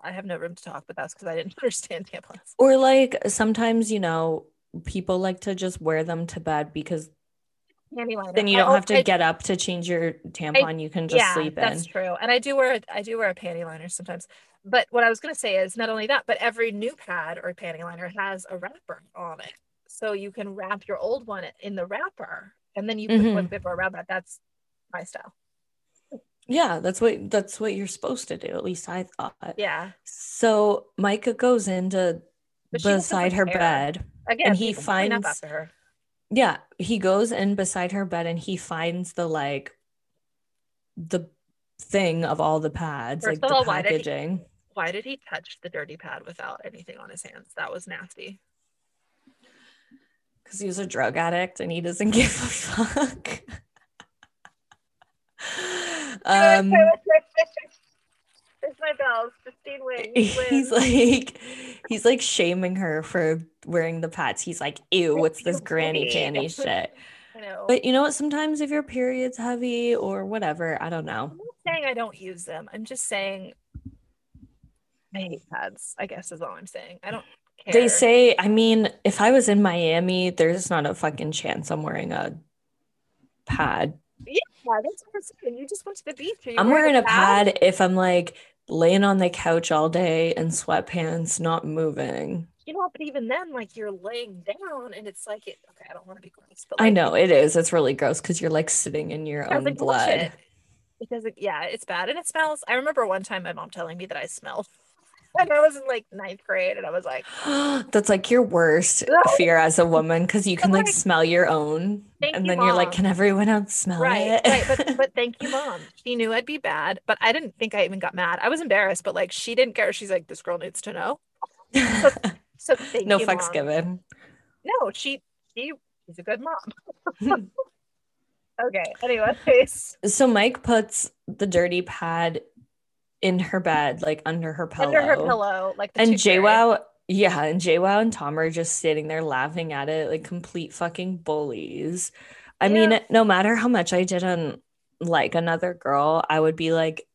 I have no room to talk, but that's because I didn't understand tampons. Or like sometimes you know people like to just wear them to bed because then you don't I, have to I, get up to change your tampon. I, you can just yeah, sleep in. That's true. And I do wear I do wear a panty liner sometimes. But what I was gonna say is not only that, but every new pad or panty liner has a wrapper on it. So you can wrap your old one in the wrapper and then you put mm-hmm. toilet paper around that. That's my style. Yeah, that's what that's what you're supposed to do. At least I thought. Yeah. So Micah goes into beside her prepare. bed. Again, And he finds-. Yeah, he goes in beside her bed and he finds the like the thing of all the pads, First like the all, why did he- packaging. Why did he touch the dirty pad without anything on his hands? That was nasty. Because he's a drug addict and he doesn't give a fuck. um There's my bells. Wins. he's like he's like shaming her for wearing the pads. He's like, ew, what's this granny panty shit? I know. But you know what? Sometimes if your period's heavy or whatever, I don't know. I'm not saying I don't use them. I'm just saying I hate pads, I guess is all I'm saying. I don't care. They say, I mean, if I was in Miami, there's not a fucking chance I'm wearing a pad. yeah, that's what I'm saying. You just went to the beach. I'm wearing a pad if I'm like laying on the couch all day in sweatpants, not moving. You know, but even then, like you're laying down and it's like it okay, I don't want to be gross, but I know it is. It's really gross because you're like sitting in your own doesn't blood. bullshit. It yeah, it's bad and it smells. I remember one time my mom telling me that I smelled. And I was in like ninth grade and I was like, That's like your worst fear as a woman because you can like Like, smell your own. Thank And you, then you're like, can everyone else smell right, it? right. But but thank you, mom. She knew I'd be bad, but I didn't think I even got mad. I was embarrassed, but like she didn't care. She's like, this girl needs to know. So thank you. no you, fucks Mom. given. No, she she she's a good mom. okay. Anyways, So Mike puts the dirty pad in her bed, like under her pillow. under her pillow, like the And. JWoww, yeah, and JWoww and Tom are just sitting there laughing at it like complete fucking bullies. I mean, no matter how much I didn't like another girl, I would be like,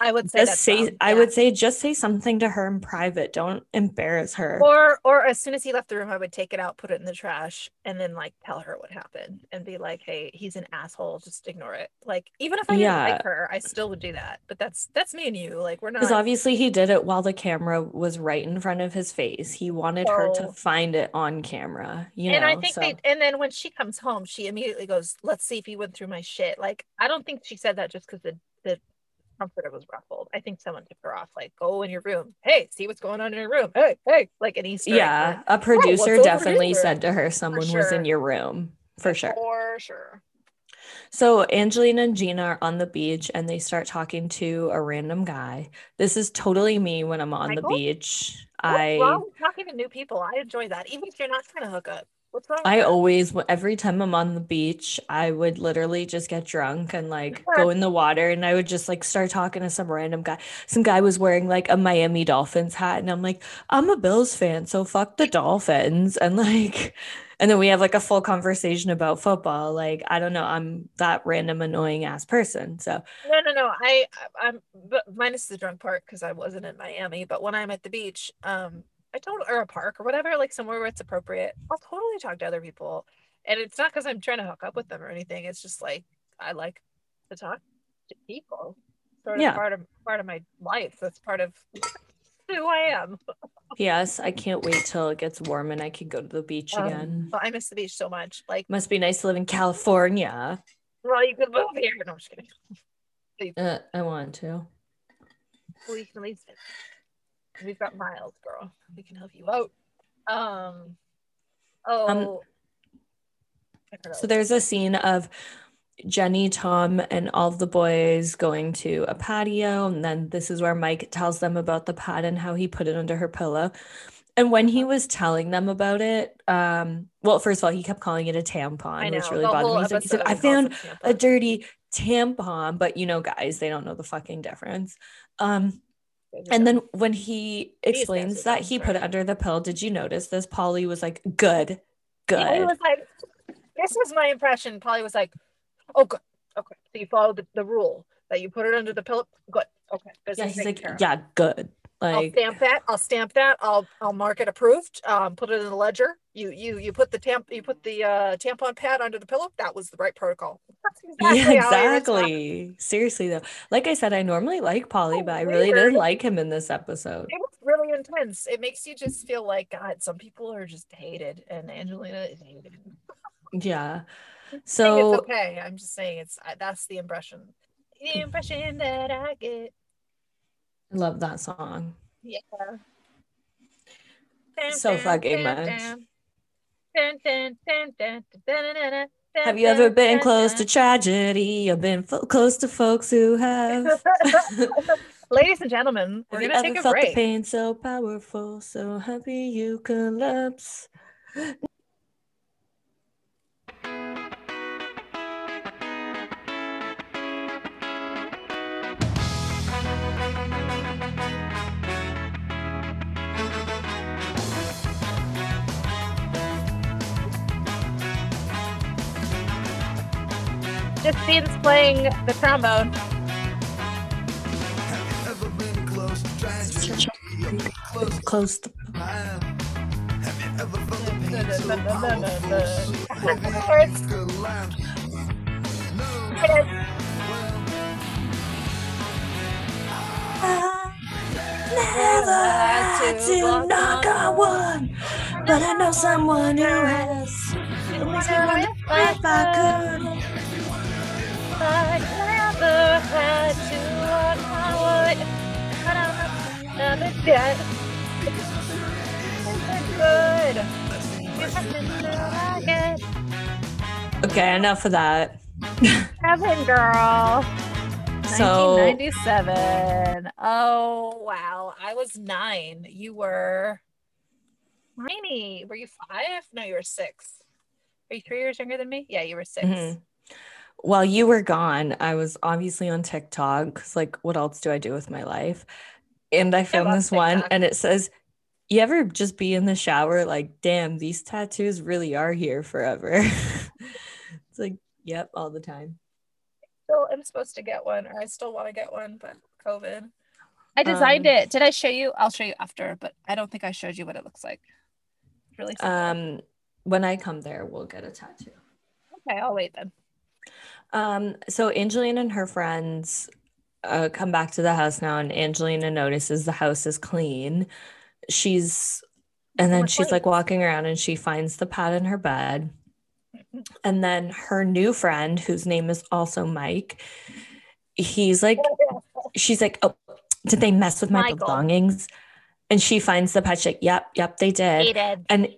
I would say just say, I yeah. would say, just say something to her in private. Don't embarrass her. Or or as soon as he left the room, I would take it out, put it in the trash, and then like tell her what happened and be like, "Hey, he's an asshole. Just ignore it." Like even if I didn't Yeah. like her, I still would do that. But that's that's me and you. Like we're not. Because obviously he did it while the camera was right in front of his face. He wanted her to find it on camera, you and know. I think so- they and then when she comes home, she immediately goes, "Let's see if he went through my shit." Like I don't think she said that just because the the comforter was ruffled. I think someone tipped her off, like, "Go in your room. Hey, see what's going on in your room. Hey, hey." Like an Easter. yeah, like, a producer over definitely said to her someone was in your room for sure. For sure. So Angelina and Gina are on the beach and they start talking to a random guy. This is totally me when I'm on the beach. What's I wrong talking to new people? I enjoy that, even if you're not trying to hook up. What's wrong? I always every time I'm on the beach, I would literally just get drunk and like go in the water and I would just like start talking to some random guy. Some guy was wearing like a Miami Dolphins hat and I'm like, I'm a Bills fan, so fuck the Dolphins and like and then we have like a full conversation about football. Like, I don't know, I'm that random annoying ass person. So No, no, no. I, I'm, but minus the drunk part because I wasn't in Miami. But when I'm at the beach, um, I told or a park or whatever, like somewhere where it's appropriate, I'll totally talk to other people. And it's not because I'm trying to hook up with them or anything. It's just like I like to talk to people. Sort of Yeah. part of part of my life. That's part of who I am. yes, I can't wait till it gets warm and I can go to the beach Um, again. But I miss the beach so much. Like, Must be nice to live in California. well, you could move here. No, I'm just kidding. Uh, I want to. we can at least we've got miles girl we can help you out um oh forgot So there's a scene of Jenni, Tom, and all the boys going to a patio. And then this is where Mike tells them about the pad and how he put it under her pillow. And when he was telling them about it, um, well, first of all, he kept calling it a tampon, know which really the bothered me. He's like, he's like, I found a dirty tampon, but you know, guys, they don't know the fucking difference. Um, and then when he explains that he put it under the pill, did you notice this? Pauly was like, good, Yeah, he good. was like this was my impression Pauly was like oh good okay so you followed the, the rule that you put it under the pillow good okay Yeah, he's like, yeah, good. I'll Like, stamp that. I'll stamp that. I'll I'll mark it approved. Um, put it in the ledger. You you you put the tamp you put the uh, tampon pad under the pillow. That was the right protocol. That's yeah, how I respond. exactly. Seriously though, like I said, I normally like Pauly, So but I really didn't like him in this episode. It was really intense. It makes you just feel like God. Some people are just hated, and Angelina is hated. Yeah. So it's okay. I'm just saying it's I- that's the impression. the impression that I get. I love that song. Yeah. So fucking much. Have you ever been close to tragedy or been fo- close to folks who have? Ladies and gentlemen, we're gonna take a felt the pain so powerful, so happy you collapse? Heavy Chorus. you collapse? No, Yes. Never had to knock on one, but I know someone who has. It makes me wonder if I could. I never had to walk my way. But I'm not dead. Good. You have to like it. Okay, enough of that. Heaven girl. So 1997. Oh wow. I was nine. You were tiny. Were you five? No, you were six. Are you three years younger than me? Yeah, you were 6 Mhm. While you were gone, I was obviously on TikTok because, like, what else do I do with my life? And I found love this one, and it says, "You ever just be in the shower like, damn, these tattoos really are here forever." it's like, yep, all the time. Still am supposed to get one, or I still want to get one, but COVID. I designed Um, it. Did I show you? I'll show you after, but I don't think I showed you what it looks like. It's really simple. Um, when I come there, we'll get a tattoo. okay, I'll wait then. Um, so Angelina and her friends uh, come back to the house now, and Angelina notices the house is clean. She's, and then she's like walking around and she finds the pad in her bed. And then her new friend, whose name is also Mike, he's like, she's like, oh, did they mess with my Michael. belongings? And she finds the pad. She's like, yep, yep, they did. And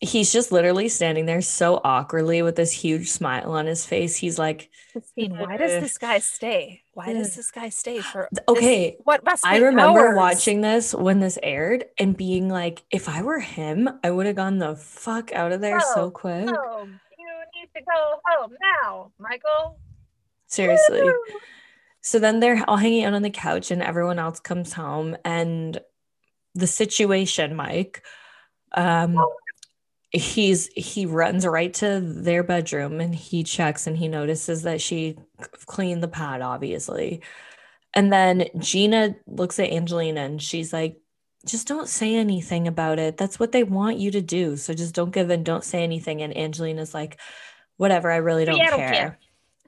he's just literally standing there so awkwardly with this huge smile on his face. He's like, why does this guy stay? Why does this guy stay for this- okay, what must I remember hours? watching this when this aired and being like, if I were him, I would have gone the fuck out of there so Oh, quick. Home. You need to go home now, Michael. Seriously. Woo! So then they're all hanging out on the couch and everyone else comes home and the situation, Mike, um, he's he runs right to their bedroom and he checks and he notices that she cleaned the pad, obviously. And then Gina looks at Angelina and she's like, just don't say anything about it. That's what they want you to do. So just don't give in, don't say anything. And Angelina's like, whatever, I really don't Yeah, I don't care. care.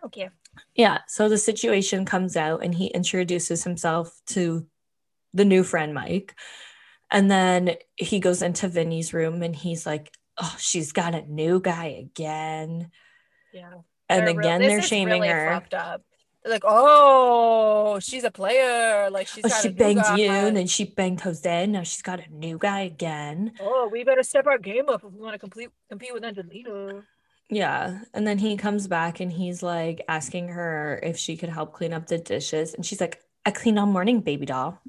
Okay. Yeah. So the situation comes out and he introduces himself to the new friend, Mike. And then he goes into Vinny's room and he's like, Oh, she's got a new guy again. Yeah. And They're again, this they're shaming really her. fucked up. They're like, oh, she's a player. Like she's Oh, she banged guy. you and then she banged Jose. Now she's got a new guy again. Oh, we better step our game up if we want to complete compete with Angelina. Yeah. And then he comes back and he's like asking her if she could help clean up the dishes. And she's like, I clean all morning, baby doll.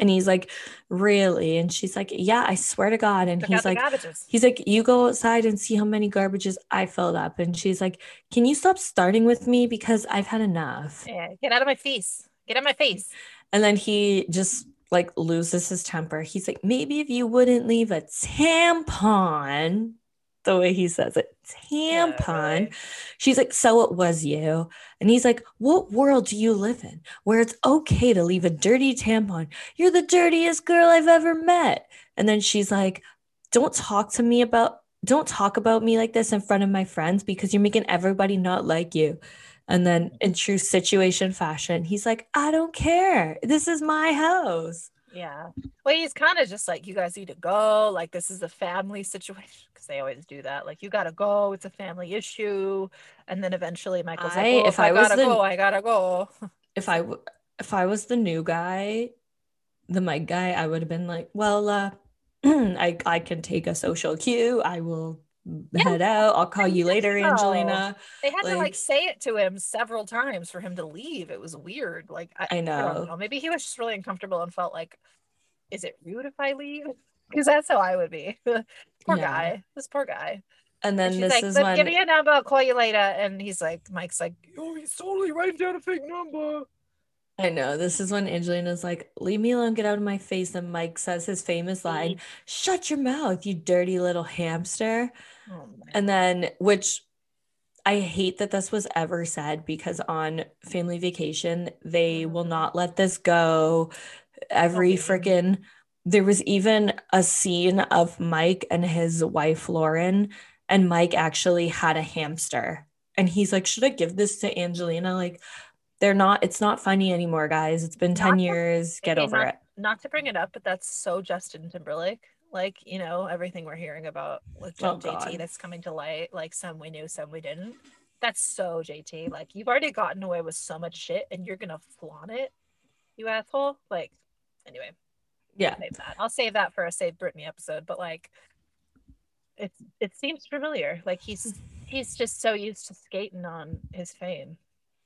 And he's like, Really? And she's like, Yeah, I swear to God. And Took he's like, garbages. He's like, You go outside and see how many garbages I filled up. And she's like, Can you stop starting with me? Because I've had enough. Yeah, get out of my face. Get out of my face. And then he just like loses his temper. He's like, Maybe if you wouldn't leave a tampon, the way he says it, Yeah, tampon. She's like, So it was you. And he's like, What world do you live in where it's okay to leave a dirty tampon? You're the dirtiest girl I've ever met. And then she's like, Don't talk to me about, don't talk about me like this in front of my friends because you're making everybody not like you. And then in true situation fashion, he's like, I don't care. This is my house. Yeah. Well, he's kind of just like, you guys need to go. Like, this is a family situation because they always do that. Like, you gotta go. It's a family issue. And then eventually, Michael's like, I- well, if if I, I was gotta the- go, I gotta go. if I, if I was the new guy, the Mike guy, I would have been like, well, uh, I I can take a social cue. I will head out. I'll call you later, No. Angelina. They had to Like- like say it to him several times for him to leave. It was weird. Like, I, I I know. don't know. Maybe he was just really uncomfortable and felt like, is it rude if I leave? Because that's how I would be. poor Yeah. guy. This poor guy. And And then she's this like, is when give me a number, I'll call you later. And he's like, Mike's like, oh, he's totally writing down a fake number. I know this is when Angelina's like, leave me alone, get out of my face. And Mike says his famous line, shut your mouth, you dirty little hamster. Oh. And then, which I hate that this was ever said because on family vacation, they will Mhm. not let this go. Every freaking, there was even a scene of Mike and his wife, Lauren, and Mike actually had a hamster. And he's like, should I give this to Angelina? Like, they're not, it's not funny anymore, guys. It's been 10 Not to- years. Get over not, it. Not to bring it up, but that's so Justin Timberlake. Like, you know, everything we're hearing about with Oh, JT that's coming to light, like some we knew, some we didn't. That's so JT. Like, you've already gotten away with so much shit and you're gonna flaunt it, you asshole. Like, anyway, Yeah. save that. I'll save that for a Save Britney episode, but like it's it seems familiar. Like he's he's just so used to skating on his fame.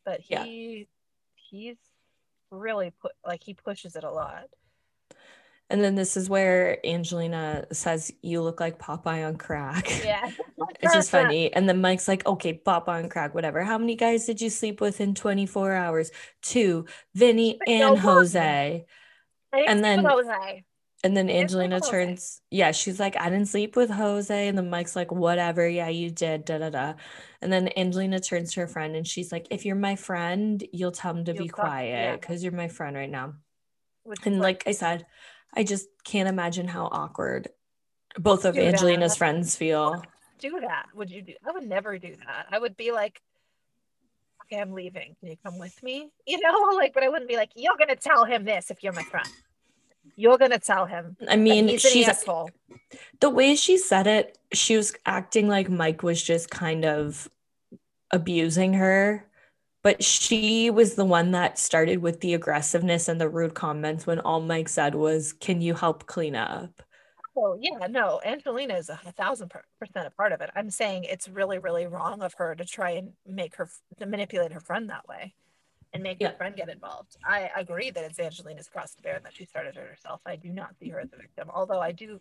But Yeah. he he's really put like he pushes it a lot. And then this is where Angelina says, You look like Popeye on crack. Yeah. It's just funny. And then Mike's like, okay, pop on crack, whatever. How many guys did you sleep with in 24 hours? Two, Vinny But no and one. Jose. And then- Jose. And then Angelina turns, yeah, she's like, I didn't sleep with Jose. And then Mike's like, whatever. Yeah, you did. Da da da. And then Angelina turns to her friend and she's like, if you're my friend, you'll tell him to You'll be quiet because you're my friend right now. Which And like I said, I just can't imagine how awkward both of Do that. Angelina's friends feel. do that. Would you do I would never do that. I would be like, okay, I'm leaving. Can you come with me? You know, like, but I wouldn't be like, you're gonna tell him this if you're my friend. You're gonna tell him. I mean, she's asshole. the way she said it, she was acting like Mike was just kind of abusing her. But she was the one that started with the aggressiveness and the rude comments when all Mike said was, Can you help clean up? Oh yeah, no, Angelina is a thousand per- percent a part of it. I'm saying it's really, really wrong of her to try and make her to manipulate her friend that way, and make Yeah. her friend get involved. I agree that it's Angelina's cross to bear and that she started it herself. I do not see her as a victim, although I do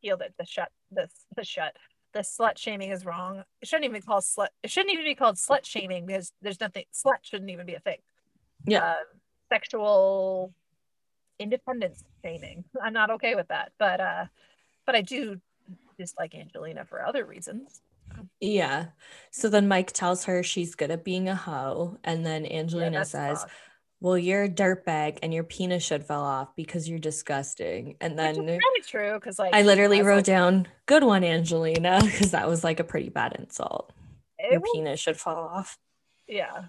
feel that the shut this, the shut the slut shaming is wrong. It shouldn't even be called slut. It shouldn't even be called slut shaming because there's nothing. Slut shouldn't even be a thing. Yeah. Um, sexual independence shaming. I'm not okay with that, but uh, but I do dislike Angelina for other reasons. Yeah. So then Mike tells her she's good at being a hoe. And then Angelina that's says. Well, you're a dirtbag and your penis should fall off because you're disgusting. And then kind of true because like I literally wrote like, down, Good one, Angelina, because that was like a pretty bad insult. Your was- penis should fall off. Yeah.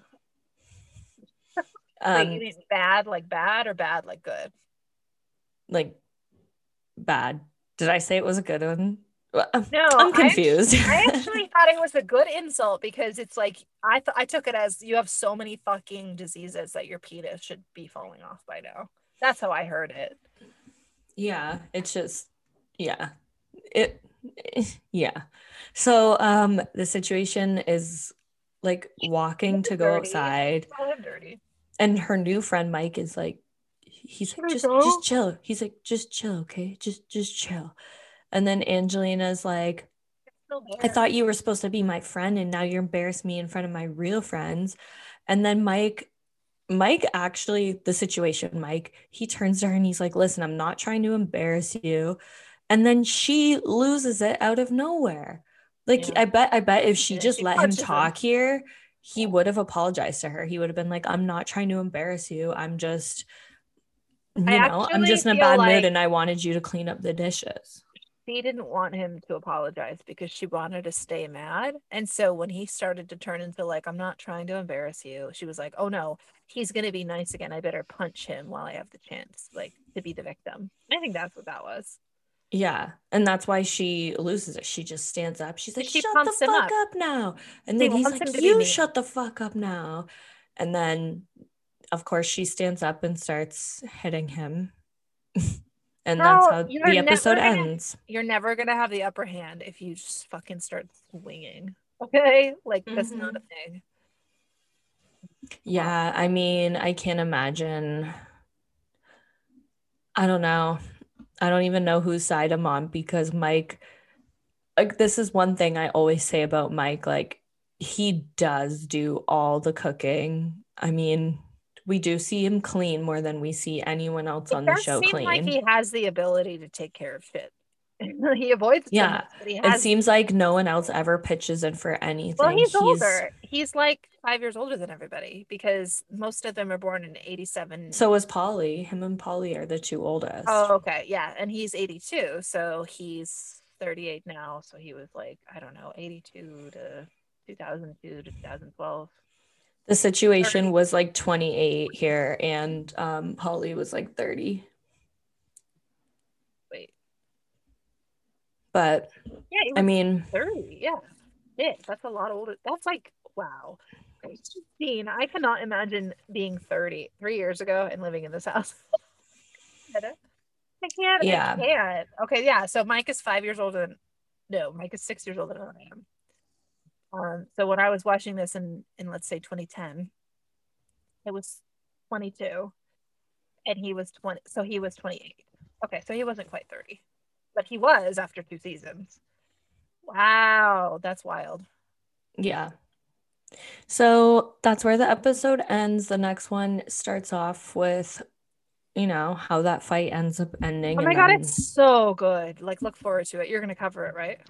Um, mean bad like bad or bad like good? like bad. Did I say it was a good one? No, I'm I confused. I actually thought it was a good insult because it's like I th- I took it as you have so many fucking diseases that your penis should be falling off by now. That's how I heard it. yeah, it's just yeah. It yeah. So um the situation is like walking to go Dirty. outside Call him dirty. and her new friend Mike is like he's like just just chill. He's like just chill, okay? Just just chill. And then Angelina's like I thought you were supposed to be my friend and now you're embarrassing me in front of my real friends. And then Mike, Mike actually, the situation, Mike, he turns to her and he's like, listen, I'm not trying to embarrass you. And then she loses it out of nowhere. Like Yeah. I bet, I bet if she just she let him talk here, he would have apologized to her. He would have been like, I'm not trying to embarrass you. I'm just, you I know, I'm just in a bad like- mood and I wanted you to clean up the dishes. She didn't want him to apologize because she wanted to stay mad. And so when he started to turn into like, I'm not trying to embarrass you, she was like, oh no, he's gonna be nice again. I better punch him while I have the chance, like to be the victim. I think that's what that was. Yeah. And that's why she loses it. She just stands up. She's like, She shut the fuck up. up. now. And She then he's like, him to be you shut the fuck up now. And then, of course, she stands up and starts hitting him. and that's how the episode gonna- ends. You're never gonna have the upper hand if you just fucking start swinging. Okay, like that's not mm-hmm. a thing. Yeah. I mean, I can't imagine. I don't know. I don't even know whose side I'm on because Mike, like, this is one thing I always say about Mike. Like, he does do all the cooking. I mean, we do see him clean more than we see anyone else on it the does show seem clean. like he has the ability to take care of shit. he avoids Yeah, things, but he it seems like no one else ever pitches in for anything. well, he's, older. He's like five years older than everybody because most of them are born in '87. So is Pauly. Him and Pauly are the two oldest. oh, okay, yeah, and he's 82, so he's 38 now. So he was like, I don't know, 82 to 2002 to 2012. The situation 30. was like 28 here, and um, Pauly was like 30. Wait, But yeah, I mean, 30. Yeah, shit, that's a lot older. That's like wow. Christine, I cannot imagine being 30 three years ago and living in this house. I can't. Yeah. I can't. Okay, yeah. So Mike is five years older than no, Mike is six years older than I am. Um, so when I was watching this in in let's say 2010, it was 22, and he was 20. So he was 28. Okay, so he wasn't quite 30, but he was after two seasons. Wow, that's wild. yeah. So that's where the episode ends. The next one starts off with, you know, how that fight ends up ending. Oh my god, then- it's so good. Like, look forward to it. You're gonna cover it, right?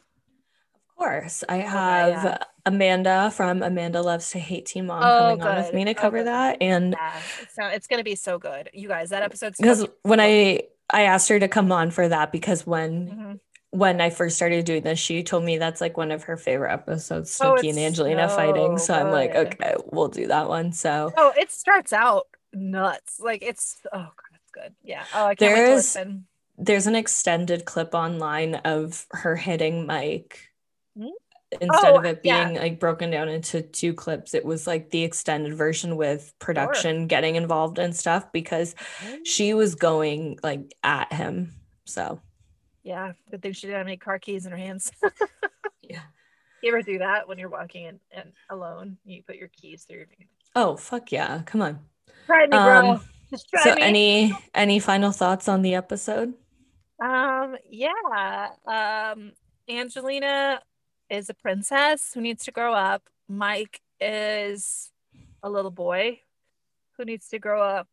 Of course, I have yeah. Amanda from Amanda Loves to Hate Teen Mom Oh, coming on with good. me to Oh, cover good. that. And Yeah, so, it's gonna be so good, you guys. That episode's because fucking when so- I I asked her to come on for that because when Mhm. when I first started doing this, she told me that's like one of her favorite episodes, Oh, Snooki and Angelina fighting. so So I'm like, okay, we'll do that one. So Oh, it starts out nuts. Like it's oh god, it's good. Yeah. Oh, I can't wait to There's- listen. there's an extended clip online of her hitting Mike. Hmm? Instead Oh, of it yeah. being like broken down into two clips, it was like the extended version with production getting involved and stuff because she was going like at him. So Yeah, good thing she didn't have any car keys in her hands. yeah. you ever do that when you're walking in, and alone? You put your keys through your. Oh fuck yeah. Come on. Try me. Um, Just try So me. any any final thoughts on the episode? Um, yeah. Um, Angelina is a princess who needs to grow up. Mike is a little boy who needs to grow up.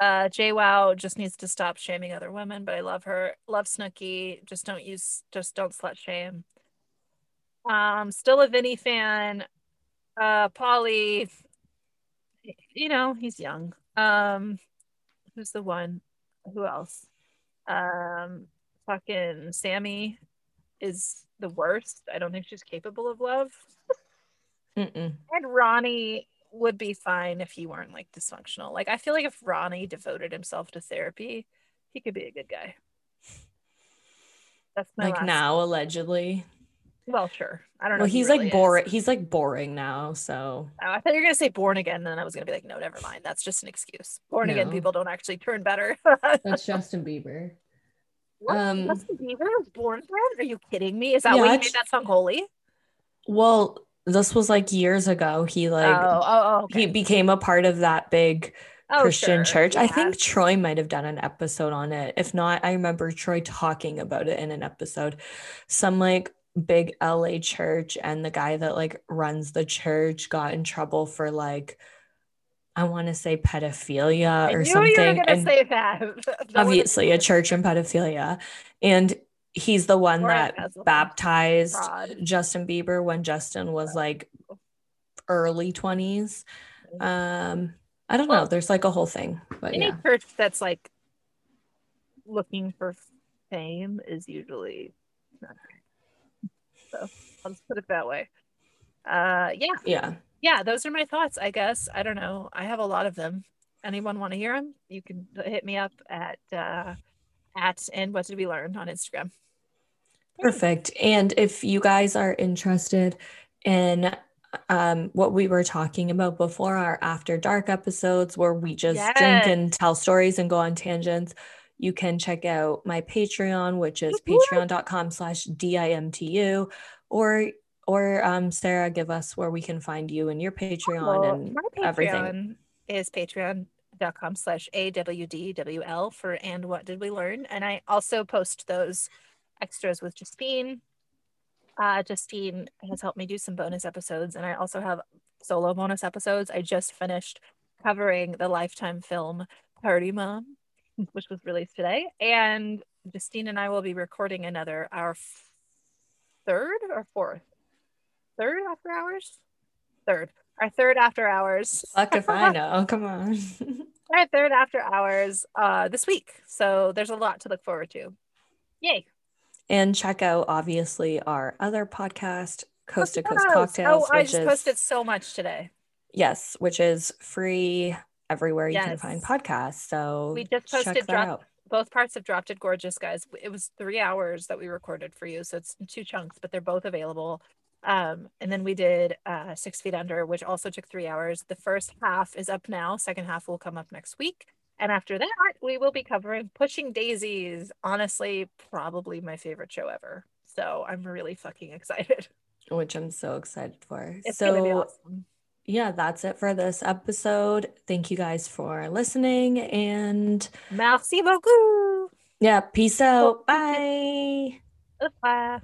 Uh, JWoww just needs to stop shaming other women, but I love her. Love Snooki. Just don't use, just don't slut shame. Um, still a Vinny fan. Uh, Pauly, you know, he's young. Um, who's the one? Who else? Um, fucking Sammi is the worst. I don't think she's capable of love. And Ronnie would be fine if he weren't like dysfunctional. Like I feel like if Ronnie devoted himself to therapy, he could be a good guy. That's my Like now, allegedly. Well, sure. I don't know. Well, if he he's really like boring. He's like boring now. So Oh, I thought you were gonna say born again, and then I was gonna be like, no, never mind. That's just an excuse. Born again people don't actually turn better. that's Justin Bieber. What? Um, Justin Bieber was born again? Are you kidding me? Is that Yeah, why you made that song holy? Well, this was like years ago. He like oh, oh, oh, okay. he became a part of that big Oh, Christian sure. church. I think Troy might have done an episode on it. If not, I remember Troy talking about it in an episode. Some like big LA church, and the guy that like runs the church got in trouble for like I want to say pedophilia or something. you were gonna and say that. Obviously a church and pedophilia. And he's the one Or that baptized Fraud. Justin Bieber when Justin was like early 20s. Um, I don't know. There's like a whole thing, but Any yeah. church that's like looking for fame is usually not great. So I'll just put it that way. Uh, yeah, Yeah. Yeah, those are my thoughts. I guess I don't know. I have a lot of them. Anyone want to hear them? You can hit me up at uh, at and what did we learn on Instagram. Perfect. And if you guys are interested in um, what we were talking about before, our After Dark episodes where we just drink and tell stories and go on tangents, you can check out my Patreon, which is patreon.com slash DIMTU, or or um, Sarah, give us where we can find you and your Patreon Well, and my everything. Patreon is patreon.com slash awdwl for and what did we learn? And i also post those extras with justine. Uh justine has helped me do some bonus episodes and i also have solo bonus episodes. I just finished covering the lifetime film party mom which was released today and justine and i will be recording another our third or fourth third after hours? Third. Our third after hours. Fuck if I know. Come on. our third after hours uh this week. So there's a lot to look forward to. Yay. And check out obviously our other podcast, Coast to Coast Cocktails. Oh i just is posted so much today. Yes, which is free everywhere you can find podcasts. So We just posted drop- both parts have dropped it gorgeous guys. It was three hours that we recorded for you so it's two chunks but they're both available um and then we did uh six feet under which also took three hours the first half is up now second half will come up next week and after that we will be covering pushing daisies honestly probably my favorite show ever so i'm really fucking excited which I'm so excited for. it's so awesome yeah, that's it for this episode. Thank you guys for listening and merci beaucoup yeah, peace out. Bye. Bye.